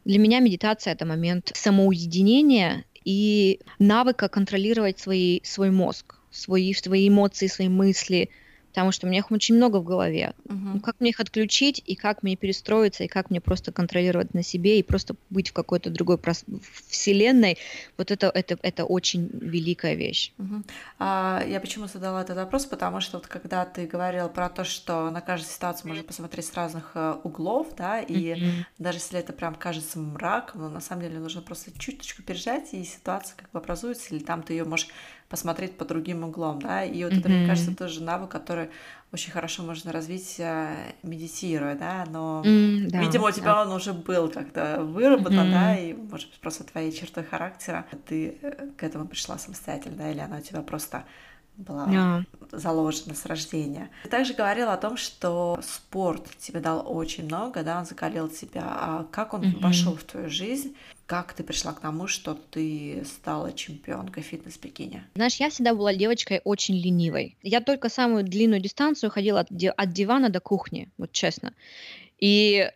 для меня медитация это момент самоуединения и навыка контролировать свои, свой мозг, свои, свои эмоции, свои мысли, потому что у меня их очень много в голове. Uh-huh. Ну, как мне их отключить, и как мне перестроиться, и как мне просто контролировать на себе, и просто быть в какой-то другой прос... вселенной, вот это, это, это очень великая вещь. Uh-huh. А, я почему задала этот вопрос, потому что вот когда ты говорил про то, что на каждую ситуацию можно посмотреть с разных э, углов, да, и uh-huh. даже если это прям кажется мрак, но на самом деле нужно просто чуточку пережать, и ситуация как бы образуется, или там ты ее можешь посмотреть по другим углом, да, и вот mm-hmm. это, мне кажется, тоже навык, который очень хорошо можно развить, э, медитируя, да, но, mm, да, видимо, у тебя да. он уже был как-то выработан, mm-hmm. да, и, может быть, просто твоей чертой характера ты э, к этому пришла самостоятельно, да, или она у тебя просто была yeah. заложена с рождения. Ты также говорила о том, что спорт тебе дал очень много, да, он закалил тебя. А как он mm-hmm. вошел в твою жизнь? Как ты пришла к тому, что ты стала чемпионкой фитнес-бикини? Знаешь, я всегда была девочкой очень ленивой. Я только самую длинную дистанцию ходила от, от дивана до кухни, вот честно. И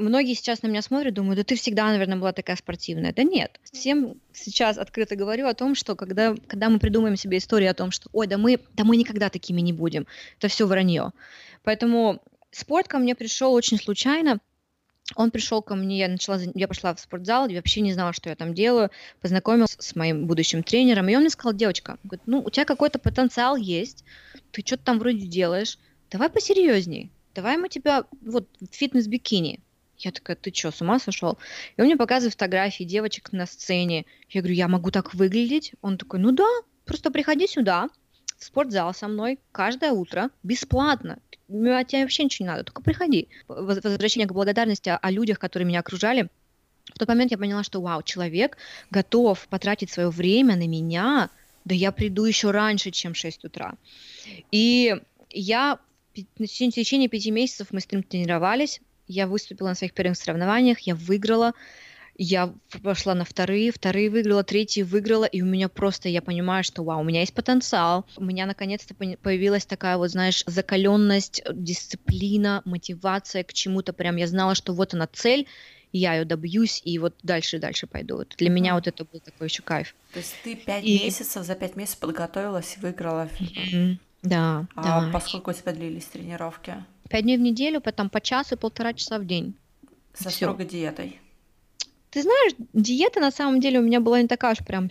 многие сейчас на меня смотрят, думают, да ты всегда, наверное, была такая спортивная. Да нет. Всем сейчас открыто говорю о том, что когда, когда мы придумаем себе историю о том, что, ой, да мы, да мы никогда такими не будем, это все вранье. Поэтому спорт ко мне пришел очень случайно. Он пришел ко мне, я начала, я пошла в спортзал, я вообще не знала, что я там делаю, познакомилась с моим будущим тренером, и он мне сказал, девочка, говорит, ну, у тебя какой-то потенциал есть, ты что-то там вроде делаешь, давай посерьезней, давай мы тебя, вот, фитнес-бикини. Я такая, ты что, с ума сошел? И он мне показывает фотографии девочек на сцене. Я говорю, я могу так выглядеть? Он такой, ну да, просто приходи сюда, в спортзал со мной каждое утро, бесплатно. От тебя вообще ничего не надо, только приходи. Возвращение к благодарности о людях, которые меня окружали. В тот момент я поняла, что вау, человек готов потратить свое время на меня, да я приду еще раньше, чем 6 утра. И я в течение пяти месяцев мы с ним тренировались, я выступила на своих первых соревнованиях, я выиграла, я пошла на вторые, вторые выиграла, третьи выиграла, и у меня просто, я понимаю, что, вау, у меня есть потенциал, у меня наконец-то появилась такая вот, знаешь, закаленность, дисциплина, мотивация к чему-то, прям я знала, что вот она цель, я ее добьюсь, и вот дальше и дальше пойду. Вот для mm-hmm. меня вот это был такой еще кайф. То есть ты пять и... месяцев, за пять месяцев подготовилась и выиграла? Mm-hmm. Да, а да. поскольку у тебя длились тренировки? Пять дней в неделю, потом по часу и полтора часа в день. Со Всё. строгой диетой? Ты знаешь, диета на самом деле у меня была не такая уж прям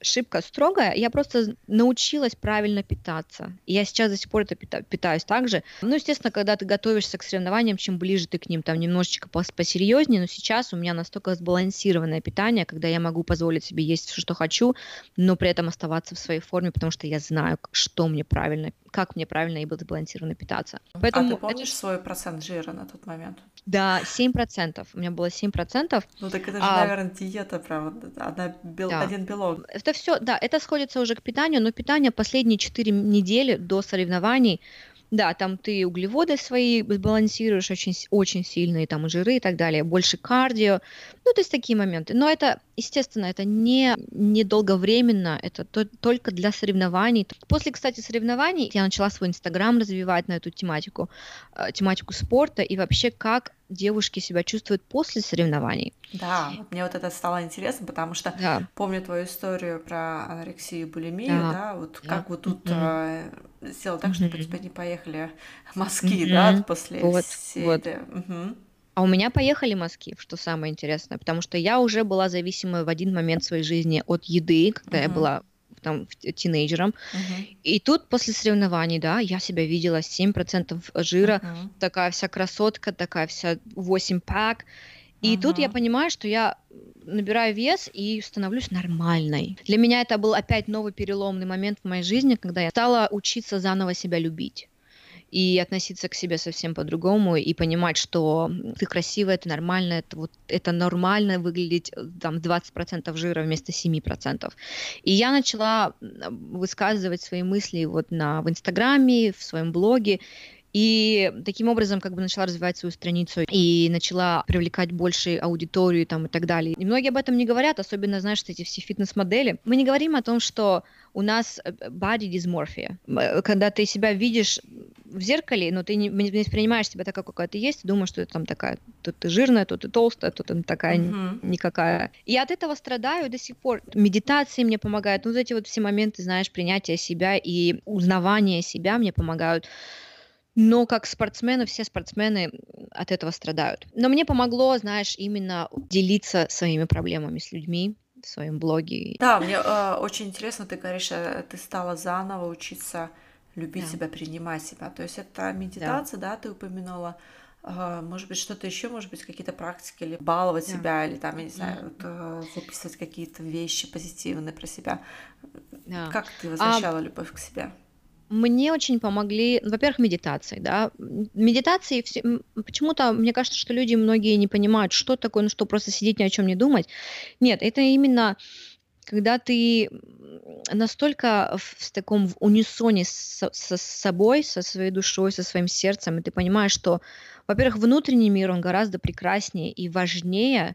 шибко строгая, я просто научилась правильно питаться. И я сейчас до сих пор это питаюсь так же. Ну, естественно, когда ты готовишься к соревнованиям, чем ближе ты к ним, там немножечко посерьезнее, но сейчас у меня настолько сбалансированное питание, когда я могу позволить себе есть все, что хочу, но при этом оставаться в своей форме, потому что я знаю, что мне правильно, как мне правильно и сбалансированно питаться. Поэтому а ты помнишь это... свой процент жира на тот момент? Да, 7%. У меня было 7%. Ну так это же, а, наверное, диета, правда, одна бел... да. один белок. Это все, да, это сходится уже к питанию, но питание последние 4 недели до соревнований Да, там ты углеводы свои балансируешь очень, очень сильные, там жиры и так далее, больше кардио, ну, то есть такие моменты. Но это, естественно, это не, не долговременно, это то, только для соревнований. После, кстати, соревнований я начала свой инстаграм развивать на эту тематику, э, тематику спорта и вообще как девушки себя чувствуют после соревнований. Да, мне вот это стало интересно, потому что да. помню твою историю про анорексию и булимию, да, да вот да. как вот тут mm-hmm. э, так, чтобы mm-hmm. у тебя не поехали мазки, mm-hmm. да, после вот, всей вот. этой... А у меня поехали мазки, что самое интересное, потому что я уже была зависимой в один момент своей жизни от еды, когда mm-hmm. я была там тинейджером. Uh-huh. И тут после соревнований, да, я себя видела 7% жира, uh-huh. такая вся красотка, такая вся 8 пак. И uh-huh. тут я понимаю, что я набираю вес и становлюсь нормальной. Для меня это был опять новый переломный момент в моей жизни, когда я стала учиться заново себя любить и относиться к себе совсем по-другому и понимать, что ты красивая, это нормально, это вот это нормально выглядеть э, там 20% жира вместо 7%. И я начала высказывать свои мысли вот на в Инстаграме, в своем блоге, и таким образом как бы начала развивать свою страницу и начала привлекать больше аудиторию там и так далее. И многие об этом не говорят, особенно, знаешь, эти все фитнес-модели. Мы не говорим о том, что у нас э, body dysmorphia. Э, когда ты себя видишь в зеркале, но ты не, не воспринимаешь себя такая, какая ты есть, ты думаешь, что ты там такая, тут ты жирная, тут ты толстая, тут ты такая uh-huh. никакая. И от этого страдаю до сих пор. Медитации мне помогают, ну, вот эти вот все моменты, знаешь, принятия себя и узнавания себя мне помогают но как спортсмены, все спортсмены от этого страдают. Но мне помогло, знаешь, именно делиться своими проблемами с людьми в своем блоге. Да, мне э, очень интересно, ты говоришь, э, ты стала заново учиться любить да. себя, принимать себя. То есть это медитация, да, да ты упомянула. Э, может быть, что-то еще, может быть, какие-то практики, или баловать да. себя, или там, я не знаю, вот, э, записывать какие-то вещи позитивные про себя. Да. Как ты а возвращала а... любовь к себе? Мне очень помогли, ну, во-первых, медитации, да. Медитации, все, почему-то, мне кажется, что люди многие не понимают, что такое, ну что, просто сидеть ни о чем не думать. Нет, это именно когда ты настолько в, в таком в унисоне с, с собой, со своей душой, со своим сердцем, и ты понимаешь, что, во-первых, внутренний мир, он гораздо прекраснее и важнее,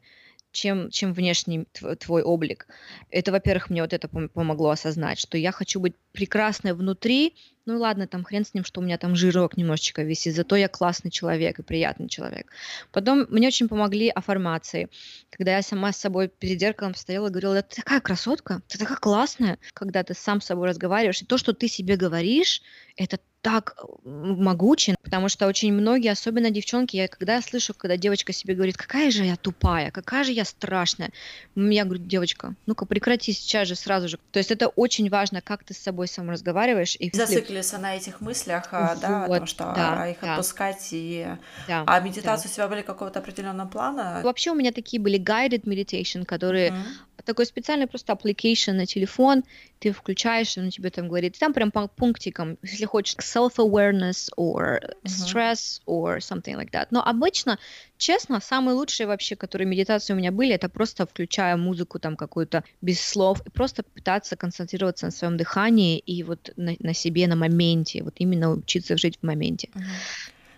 чем, чем внешний твой облик. Это, во-первых, мне вот это помогло осознать, что я хочу быть прекрасной внутри, ну ладно, там хрен с ним, что у меня там жирок немножечко висит, зато я классный человек и приятный человек. Потом мне очень помогли аффирмации, когда я сама с собой перед зеркалом стояла и говорила, ты такая красотка, ты такая классная, когда ты сам с собой разговариваешь, и то, что ты себе говоришь, это так могуче, потому что очень многие, особенно девчонки, я когда я слышу, когда девочка себе говорит, какая же я тупая, какая же я страшная, я говорю, девочка, ну-ка прекрати сейчас же, сразу же. То есть это очень важно, как ты с собой сам разговариваешь. И Зациклиться на этих мыслях, вот, да, о том, что да, их да. отпускать. И... Да, а медитации да. у тебя были какого-то определенного плана? Вообще у меня такие были guided meditation, которые mm-hmm такой специальный просто application на телефон, ты включаешь, он тебе там говорит, там прям по пунктикам, если хочешь, self-awareness or stress or something like that. Но обычно, честно, самые лучшие вообще, которые медитации у меня были, это просто включая музыку там какую-то без слов, и просто пытаться концентрироваться на своем дыхании и вот на, на себе, на моменте, вот именно учиться жить в моменте.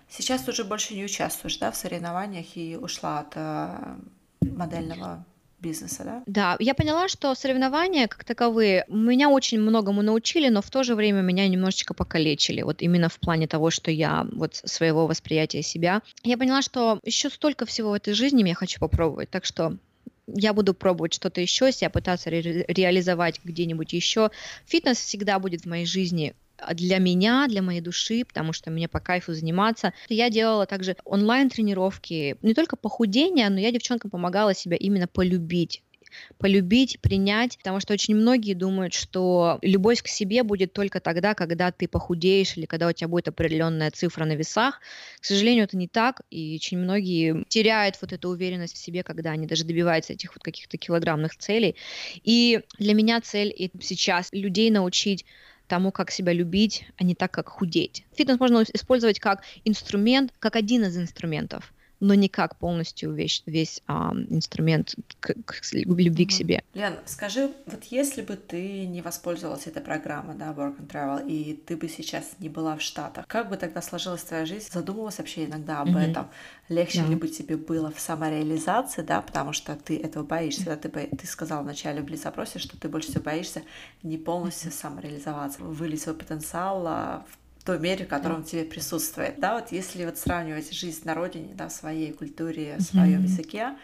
Сейчас ты уже больше не участвуешь, да, в соревнованиях и ушла от э, модельного бизнеса, да? Да, я поняла, что соревнования как таковые меня очень многому научили, но в то же время меня немножечко покалечили, вот именно в плане того, что я вот своего восприятия себя. Я поняла, что еще столько всего в этой жизни я хочу попробовать, так что я буду пробовать что-то еще, себя пытаться ре- реализовать где-нибудь еще. Фитнес всегда будет в моей жизни для меня, для моей души, потому что мне по кайфу заниматься. Я делала также онлайн-тренировки, не только похудения, но я девчонкам помогала себя именно полюбить полюбить, принять, потому что очень многие думают, что любовь к себе будет только тогда, когда ты похудеешь или когда у тебя будет определенная цифра на весах. К сожалению, это не так, и очень многие теряют вот эту уверенность в себе, когда они даже добиваются этих вот каких-то килограммных целей. И для меня цель сейчас людей научить тому, как себя любить, а не так, как худеть. Фитнес можно использовать как инструмент, как один из инструментов, но не как полностью весь, весь а, инструмент к, к любви mm-hmm. к себе. Лен, скажи, вот если бы ты не воспользовалась этой программой, да, Work and Travel, и ты бы сейчас не была в Штатах, как бы тогда сложилась твоя жизнь? Задумывалась вообще иногда об mm-hmm. этом? Легче yeah. ли бы тебе было в самореализации, да, потому что ты этого боишься, да, ты, ты сказала в начале в запросе, что ты больше всего боишься не полностью mm-hmm. самореализоваться, вылить свой потенциал а, в той мере, в котором yeah. тебе присутствует. Да, вот если вот сравнивать жизнь на родине, да, в своей культуре, в своем mm-hmm. языке,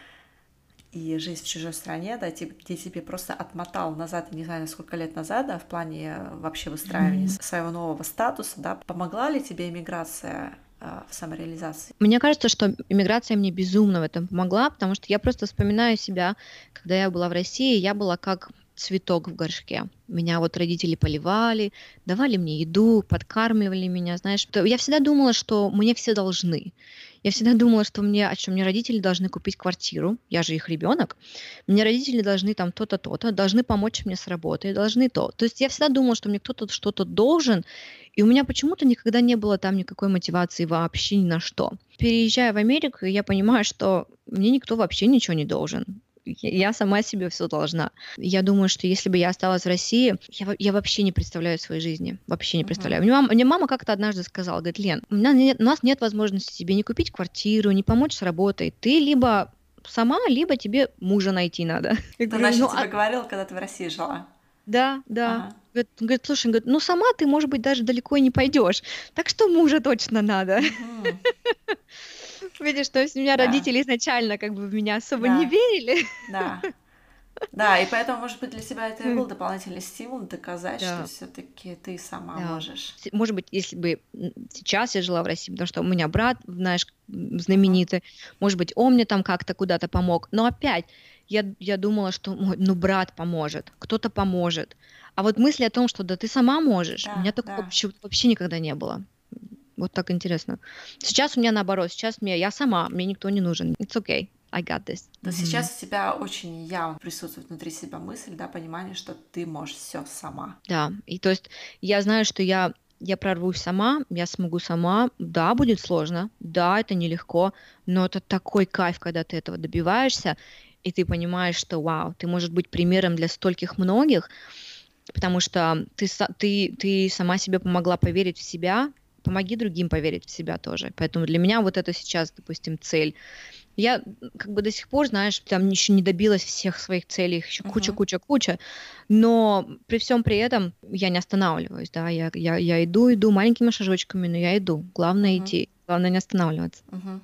и жизнь в чужой стране, да, где тебе просто отмотал назад, не знаю, сколько лет назад, да, в плане вообще выстраивания mm-hmm. своего нового статуса, да, помогла ли тебе иммиграция а, в самореализации? Мне кажется, что иммиграция мне безумно в этом помогла, потому что я просто вспоминаю себя, когда я была в России, я была как цветок в горшке. Меня вот родители поливали, давали мне еду, подкармливали меня, знаешь. Я всегда думала, что мне все должны. Я всегда думала, что мне, а что мне родители должны купить квартиру, я же их ребенок, мне родители должны там то-то, то-то, должны помочь мне с работой, должны то. То есть я всегда думала, что мне кто-то что-то должен, и у меня почему-то никогда не было там никакой мотивации вообще ни на что. Переезжая в Америку, я понимаю, что мне никто вообще ничего не должен я сама себе все должна. Я думаю, что если бы я осталась в России, я, я вообще не представляю своей жизни. Вообще не представляю. Мне, мама, мне мама как-то однажды сказала, говорит, Лен, у, меня нет, у нас нет возможности тебе не купить квартиру, не помочь с работой. Ты либо сама, либо тебе мужа найти надо. Ты говорю, ну, тебе а... говорила, когда ты в России жила? Да, да. Ага. Говорит, говорит, слушай, говорит, ну сама ты, может быть, даже далеко и не пойдешь. Так что мужа точно надо. Uh-huh. Видишь, то есть у меня да. родители изначально как бы в меня особо да. не верили. Да. Да, и поэтому, может быть, для себя это и был дополнительный стимул доказать, да. что все-таки ты сама да. можешь. Может быть, если бы сейчас я жила в России, потому что у меня брат, знаешь, знаменитый, может быть, он мне там как-то куда-то помог. Но опять, я, я думала, что ну брат поможет, кто-то поможет. А вот мысли о том, что да ты сама можешь, да, у меня такого да. вообще, вообще никогда не было. Вот так интересно. Сейчас у меня наоборот, сейчас мне, я сама, мне никто не нужен. It's okay. I got this. Но mm-hmm. сейчас у тебя очень явно присутствует внутри себя мысль, да, понимание, что ты можешь все сама. Да, и то есть я знаю, что я я прорвусь сама, я смогу сама. Да, будет сложно, да, это нелегко, но это такой кайф, когда ты этого добиваешься, и ты понимаешь, что вау, ты можешь быть примером для стольких многих, потому что ты, ты, ты сама себе помогла поверить в себя, помоги другим поверить в себя тоже. Поэтому для меня вот это сейчас, допустим, цель. Я как бы до сих пор, знаешь, там еще не добилась всех своих целей, еще uh-huh. куча, куча, куча, но при всем при этом я не останавливаюсь, да, я, я, я иду, иду маленькими шажочками, но я иду. Главное uh-huh. идти, главное не останавливаться. Uh-huh.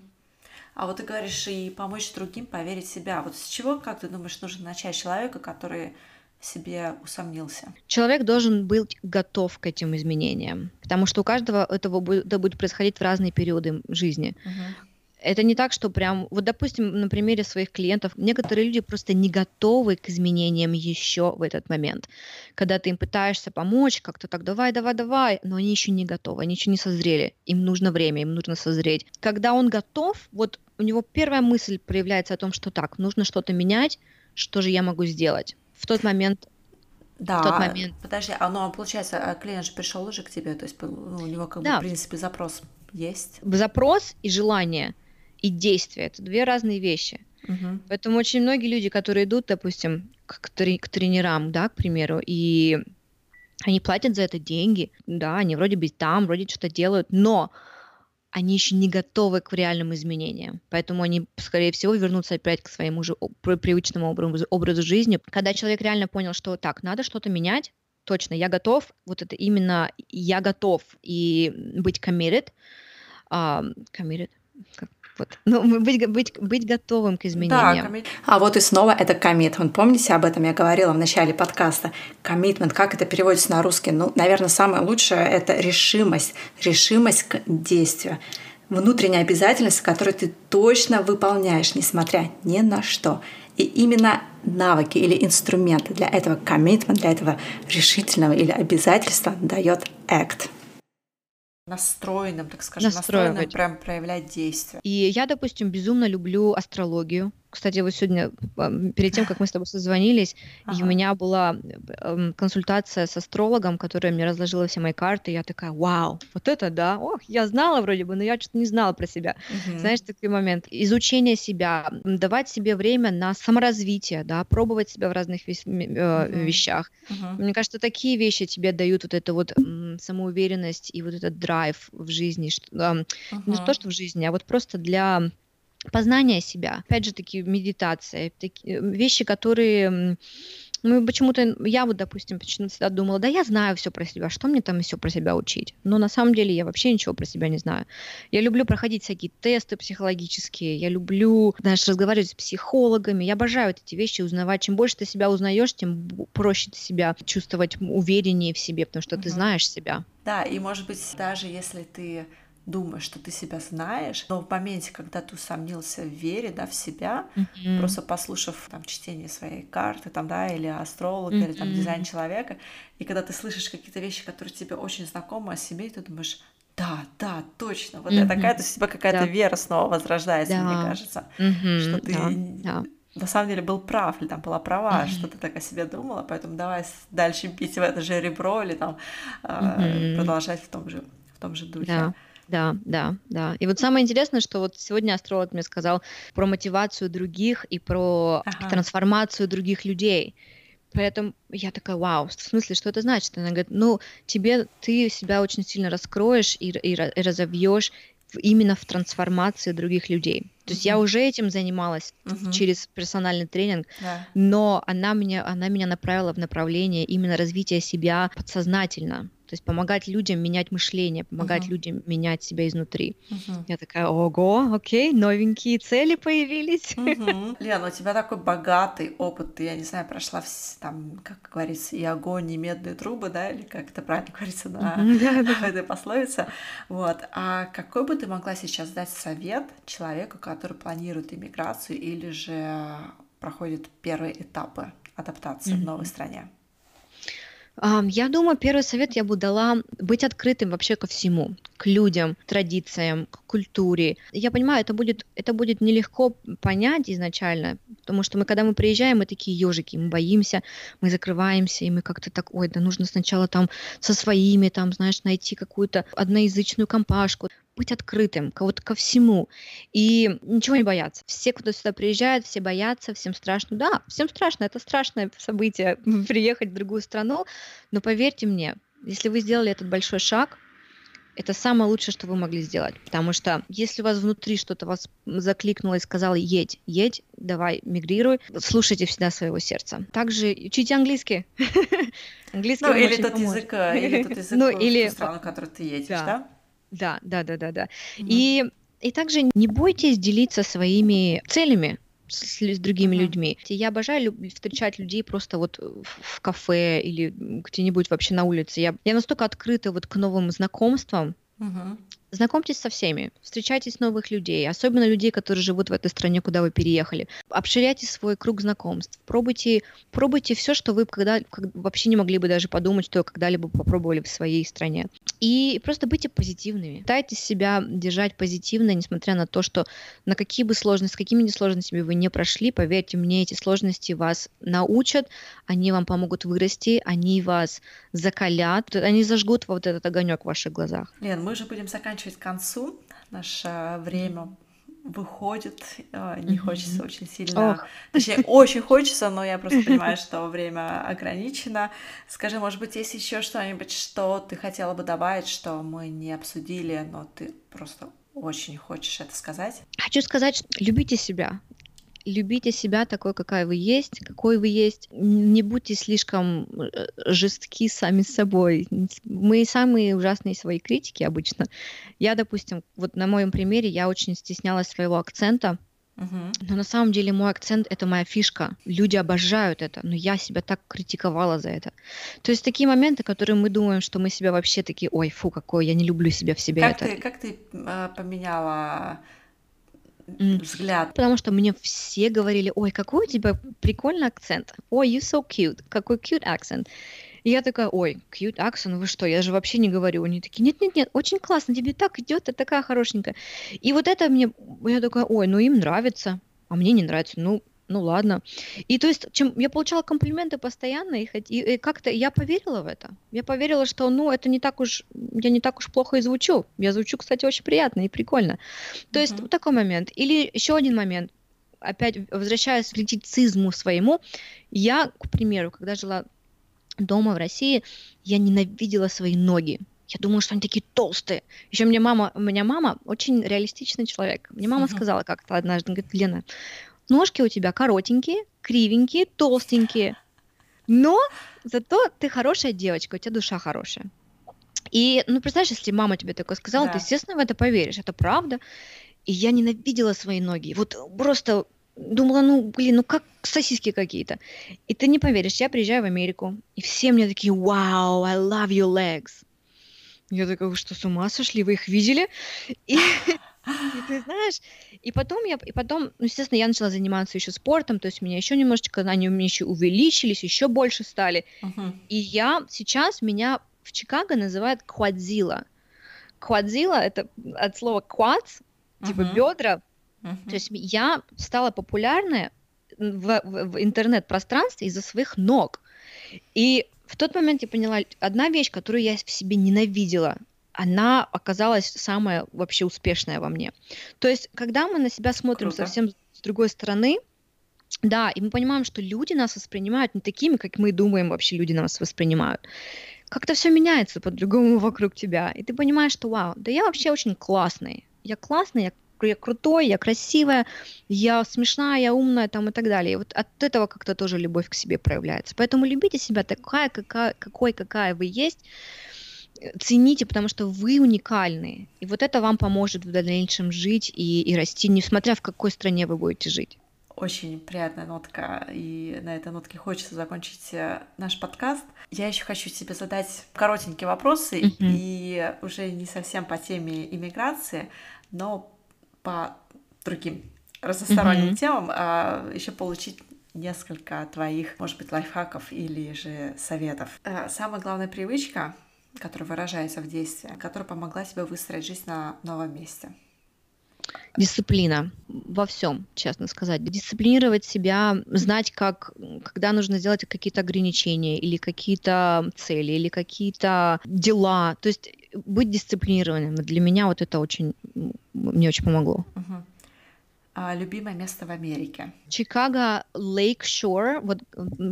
А вот ты говоришь, и помочь другим поверить в себя. Вот с чего, как ты думаешь, нужно начать человека, который себе усомнился. Человек должен быть готов к этим изменениям, потому что у каждого этого будет, это будет происходить в разные периоды жизни. Угу. Это не так, что прям, вот допустим, на примере своих клиентов, некоторые люди просто не готовы к изменениям еще в этот момент. Когда ты им пытаешься помочь, как-то так, давай, давай, давай, но они еще не готовы, они еще не созрели, им нужно время, им нужно созреть. Когда он готов, вот у него первая мысль проявляется о том, что так, нужно что-то менять, что же я могу сделать в тот момент да, в тот момент. Подожди, а ну, получается, а клиент же пришел уже к тебе, то есть ну, у него как да. бы, в принципе, запрос есть. Запрос и желание, и действие – это две разные вещи. Угу. Поэтому очень многие люди, которые идут, допустим, к, трени- к тренерам, да, к примеру, и они платят за это деньги, да, они вроде бы там, вроде что-то делают, но они еще не готовы к реальным изменениям. Поэтому они, скорее всего, вернутся опять к своему же привычному образу, образу жизни. Когда человек реально понял, что так, надо что-то менять, точно, я готов, вот это именно я готов и быть committed, uh, committed, как вот. Ну, быть, быть, быть готовым к изменениям. Да, а вот и снова это коммитмент. Помните, об этом я говорила в начале подкаста. Коммитмент, как это переводится на русский? Ну, наверное, самое лучшее — это решимость. Решимость к действию. Внутренняя обязательность, которую ты точно выполняешь, несмотря ни на что. И именно навыки или инструменты для этого коммитмента, для этого решительного или обязательства дает ACT настроенным, так скажем, настроенным прям проявлять действия. И я, допустим, безумно люблю астрологию. Кстати, вот сегодня, перед тем, как мы с тобой созвонились, ага. и у меня была консультация с астрологом, которая мне разложила все мои карты, и я такая, вау, вот это да, ох, я знала вроде бы, но я что-то не знала про себя. Угу. Знаешь, такой момент. Изучение себя, давать себе время на саморазвитие, да, пробовать себя в разных вес- э, угу. вещах. Угу. Мне кажется, такие вещи тебе дают вот эту вот самоуверенность и вот этот драйв в жизни. Что, э, угу. Не то, что в жизни, а вот просто для познания себя. Опять же таки медитация, такие вещи, которые мы почему-то, я вот, допустим, почему-то всегда думала, да я знаю все про себя, что мне там все про себя учить? Но на самом деле я вообще ничего про себя не знаю. Я люблю проходить всякие тесты психологические, я люблю, знаешь, разговаривать с психологами, я обожаю эти вещи узнавать. Чем больше ты себя узнаешь, тем проще ты себя чувствовать увереннее в себе, потому что угу. ты знаешь себя. Да, и может быть, даже если ты думаешь, что ты себя знаешь, но в моменте, когда ты усомнился в вере, да, в себя, mm-hmm. просто послушав там чтение своей карты, там, да, или астролога, mm-hmm. или там дизайн человека, и когда ты слышишь какие-то вещи, которые тебе очень знакомы о себе, и ты думаешь, да, да, точно, вот mm-hmm. я такая, то есть у тебя какая-то да. вера снова возрождается, да. мне кажется, mm-hmm. что ты да. Да. на самом деле был прав, или там была права, mm-hmm. что ты так о себе думала, поэтому давай дальше бить в это же ребро, или там mm-hmm. э, продолжать в том же, в том же духе. Да. Да, да, да. И вот самое интересное, что вот сегодня астролог мне сказал про мотивацию других и про ага. трансформацию других людей. Поэтому я такая, вау, в смысле, что это значит? Она говорит, ну, тебе, ты себя очень сильно раскроешь и, и, и разовьешь именно в трансформации других людей. То есть я уже этим занималась uh-huh. через персональный тренинг, yeah. но она меня, она меня направила в направление именно развития себя подсознательно. То есть помогать людям менять мышление, помогать uh-huh. людям менять себя изнутри. Uh-huh. Я такая, ого, окей, новенькие цели появились. Uh-huh. Лена, у тебя такой богатый опыт, ты, я не знаю, прошла там, как говорится, и огонь, и медные трубы, да, или как это правильно говорится на uh-huh. этой пословице. Вот. А какой бы ты могла сейчас дать совет человеку, который планирует иммиграцию или же проходит первые этапы адаптации mm-hmm. в новой стране? Я думаю, первый совет я бы дала быть открытым вообще ко всему, к людям, традициям, к культуре. Я понимаю, это будет, это будет нелегко понять изначально, потому что мы, когда мы приезжаем, мы такие ежики, мы боимся, мы закрываемся, и мы как-то так, ой, да нужно сначала там со своими, там, знаешь, найти какую-то одноязычную компашку быть открытым вот ко всему и ничего не бояться. Все, кто сюда приезжает, все боятся, всем страшно. Да, всем страшно, это страшное событие приехать в другую страну, но поверьте мне, если вы сделали этот большой шаг, это самое лучшее, что вы могли сделать. Потому что если у вас внутри что-то вас закликнуло и сказало «едь, едь, давай, мигрируй», слушайте всегда своего сердца. Также учите английский. английский ну, или тот, язык, э, или тот язык, ну, или... страну, в которую ты едешь, да? Да? Да, да, да, да. Mm-hmm. И, и также не бойтесь делиться своими целями с, с другими mm-hmm. людьми. Я обожаю люб- встречать людей просто вот в, кафе или где-нибудь вообще на улице. Я, я настолько открыта вот к новым знакомствам. Mm-hmm. Знакомьтесь со всеми, встречайтесь новых людей, особенно людей, которые живут в этой стране, куда вы переехали. Обширяйте свой круг знакомств, пробуйте, пробуйте все, что вы когда, как, вообще не могли бы даже подумать, что когда-либо попробовали в своей стране. И просто будьте позитивными. Пытайтесь себя держать позитивно, несмотря на то, что на какие бы сложности, с какими сложностями вы не прошли, поверьте мне, эти сложности вас научат, они вам помогут вырасти, они вас закалят, они зажгут вот этот огонек в ваших глазах. Лен, мы же будем заканчивать заканчивать к концу. Наше время выходит, э, не хочется очень сильно, Ох. точнее, очень хочется, но я просто понимаю, что время ограничено. Скажи, может быть, есть еще что-нибудь, что ты хотела бы добавить, что мы не обсудили, но ты просто очень хочешь это сказать? Хочу сказать, что любите себя любите себя такой, какая вы есть, какой вы есть. Не будьте слишком э, жестки сами с собой. Мы самые ужасные свои критики обычно. Я, допустим, вот на моем примере, я очень стеснялась своего акцента. Но на самом деле мой акцент это моя фишка. Люди обожают это, но я себя так критиковала за это. То есть такие моменты, которые мы думаем, что мы себя вообще такие, ой, фу, какой, я не люблю себя в себе. Как это. ты, как ты э, поменяла взгляд. Потому что мне все говорили, ой, какой у тебя прикольный акцент. Ой, you so cute. Какой cute акцент. И я такая, ой, cute акцент, вы что, я же вообще не говорю. Они такие, нет-нет-нет, очень классно, тебе так идет, ты такая хорошенькая. И вот это мне, я такая, ой, ну им нравится. а мне не нравится. Ну, ну ладно. И то есть, чем я получала комплименты постоянно, и, и, и как-то я поверила в это. Я поверила, что, ну, это не так уж, я не так уж плохо и звучу. Я звучу, кстати, очень приятно и прикольно. То uh-huh. есть, вот такой момент. Или еще один момент. Опять возвращаясь к критицизму своему, я, к примеру, когда жила дома в России, я ненавидела свои ноги. Я думала, что они такие толстые. Еще мне мама, у меня мама очень реалистичный человек. Мне мама uh-huh. сказала как-то однажды, говорит, Лена, ножки у тебя коротенькие, кривенькие, толстенькие, но зато ты хорошая девочка, у тебя душа хорошая. И, ну, представляешь, если мама тебе такое сказала, да. ты, естественно, в это поверишь, это правда. И я ненавидела свои ноги. Вот просто думала, ну, блин, ну как сосиски какие-то. И ты не поверишь, я приезжаю в Америку, и все мне такие, вау, I love your legs. Я такая, вы что, с ума сошли? Вы их видели? И, и ты знаешь, и потом я, и потом, ну, естественно, я начала заниматься еще спортом, то есть меня еще немножечко, они у меня еще увеличились, еще больше стали. Uh-huh. И я сейчас меня в Чикаго называют квадзила. Квадзила это от слова uh-huh. типа бедра. Uh-huh. То есть я стала популярная в, в, в интернет-пространстве из-за своих ног. И в тот момент я поняла одна вещь, которую я в себе ненавидела она оказалась самая вообще успешная во мне. То есть, когда мы на себя смотрим Круто. совсем с другой стороны, да, и мы понимаем, что люди нас воспринимают не такими, как мы думаем вообще люди нас воспринимают. Как-то все меняется по-другому вокруг тебя. И ты понимаешь, что вау, да я вообще очень классный. Я классный, я я крутой, я красивая, я смешная, я умная там и так далее. И вот от этого как-то тоже любовь к себе проявляется. Поэтому любите себя такая, какая, какой, какая вы есть цените, потому что вы уникальны. И вот это вам поможет в дальнейшем жить и, и расти, несмотря в какой стране вы будете жить. Очень приятная нотка, и на этой нотке хочется закончить э, наш подкаст. Я еще хочу тебе задать коротенькие вопросы, mm-hmm. и уже не совсем по теме иммиграции, но по другим разносторонним mm-hmm. темам а, еще получить несколько твоих, может быть, лайфхаков или же советов. Э, самая главная привычка которая выражается в действии, которая помогла тебе выстроить жизнь на новом месте? Дисциплина во всем, честно сказать. Дисциплинировать себя, знать, как, когда нужно сделать какие-то ограничения или какие-то цели, или какие-то дела. То есть быть дисциплинированным. Для меня вот это очень, мне очень помогло. Угу. А, любимое место в Америке? Чикаго, Лейк Шор, вот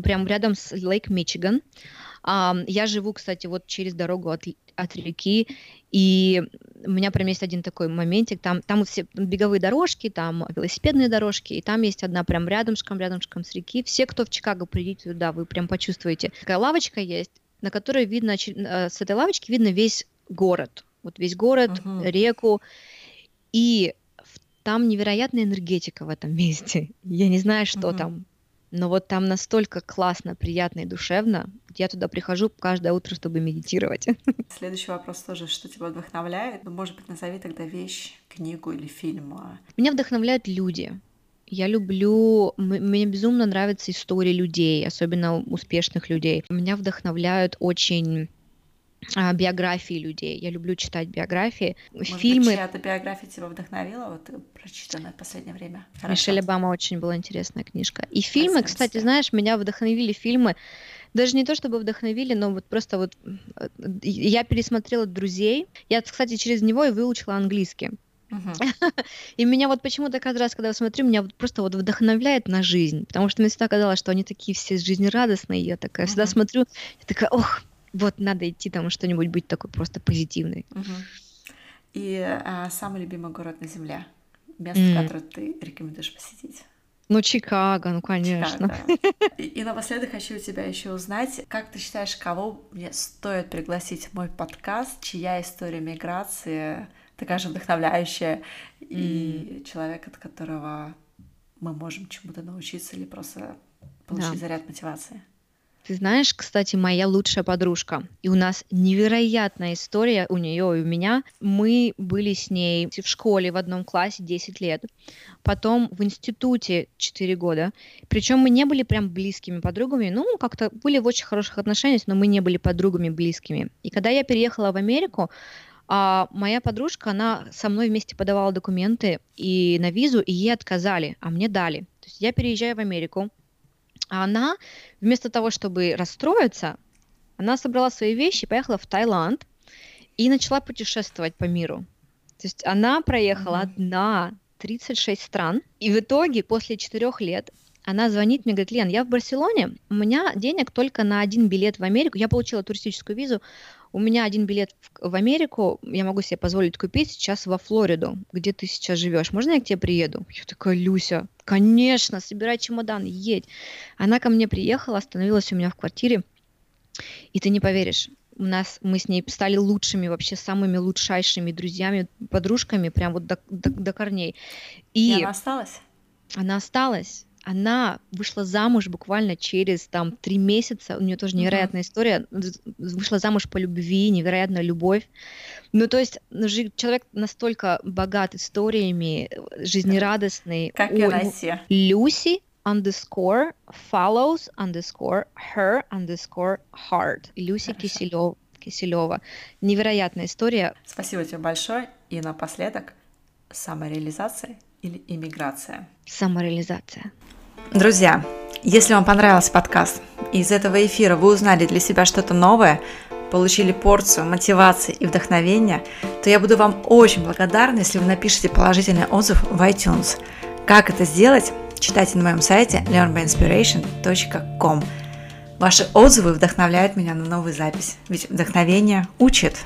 прям рядом с Лейк Мичиган. Я живу, кстати, вот через дорогу от, от реки, и у меня прям есть один такой моментик, там, там все беговые дорожки, там велосипедные дорожки, и там есть одна прям рядышком, рядышком с реки. Все, кто в Чикаго придите туда, вы прям почувствуете. Такая лавочка есть, на которой видно, э, с этой лавочки видно весь город. Вот весь город, uh-huh. реку. И там невероятная энергетика в этом месте. Я не знаю, что uh-huh. там но вот там настолько классно, приятно и душевно. Я туда прихожу каждое утро, чтобы медитировать. Следующий вопрос тоже, что тебя вдохновляет? Ну, может быть, назови тогда вещь, книгу или фильм. Меня вдохновляют люди. Я люблю, мне безумно нравятся истории людей, особенно успешных людей. Меня вдохновляют очень а, биографии людей. Я люблю читать биографии. Может Фильмы... быть, чья-то биография тебя вдохновила, вот э, прочитанная в последнее время? Хорошо. Мишель Обама очень была интересная книжка. И фильмы, Спасибо. кстати, знаешь, меня вдохновили фильмы, даже не то чтобы вдохновили, но вот просто вот э, я пересмотрела «Друзей». Я, кстати, через него и выучила английский. И меня вот почему-то каждый раз, когда я смотрю, меня вот просто вот вдохновляет на жизнь, потому что мне всегда казалось, что они такие все жизнерадостные, я такая uh-huh. всегда смотрю, я такая, ох, вот надо идти там что-нибудь быть такой просто позитивный. Угу. И а, самый любимый город на Земле? Место, mm. которое ты рекомендуешь посетить? Ну, Чикаго, ну, конечно. Чикаго. И, и напоследок хочу у тебя еще узнать, как ты считаешь, кого мне стоит пригласить в мой подкаст, чья история миграции такая же вдохновляющая, mm. и человек, от которого мы можем чему-то научиться или просто получить да. заряд мотивации? Ты знаешь, кстати, моя лучшая подружка, и у нас невероятная история у нее и у меня. Мы были с ней в школе в одном классе 10 лет, потом в институте 4 года. Причем мы не были прям близкими подругами, ну, как-то были в очень хороших отношениях, но мы не были подругами близкими. И когда я переехала в Америку, А моя подружка, она со мной вместе подавала документы и на визу, и ей отказали, а мне дали. То есть я переезжаю в Америку, а она вместо того, чтобы расстроиться, она собрала свои вещи, поехала в Таиланд и начала путешествовать по миру. То есть она проехала mm-hmm. одна 36 стран, и в итоге после четырех лет она звонит мне, говорит, Лен, я в Барселоне, у меня денег только на один билет в Америку, я получила туристическую визу, у меня один билет в, в Америку, я могу себе позволить купить сейчас во Флориду, где ты сейчас живешь. Можно я к тебе приеду? Я такая, Люся, конечно, собирай чемодан, едь. Она ко мне приехала, остановилась у меня в квартире, и ты не поверишь, у нас мы с ней стали лучшими, вообще самыми лучшайшими друзьями, подружками, прям вот до, до, до корней. И, и она осталась? Она осталась она вышла замуж буквально через там три месяца, у нее тоже невероятная uh-huh. история, вышла замуж по любви, невероятная любовь. Ну, то есть ну, человек настолько богат историями, жизнерадостный. Как и Россия. Люси underscore follows underscore her underscore heart. Люси Киселев, Киселева. Невероятная история. Спасибо тебе большое. И напоследок, самореализация или иммиграция? Самореализация. Друзья, если вам понравился подкаст, и из этого эфира вы узнали для себя что-то новое, получили порцию мотивации и вдохновения, то я буду вам очень благодарна, если вы напишите положительный отзыв в iTunes. Как это сделать, читайте на моем сайте learnbyinspiration.com. Ваши отзывы вдохновляют меня на новую запись, ведь вдохновение учит.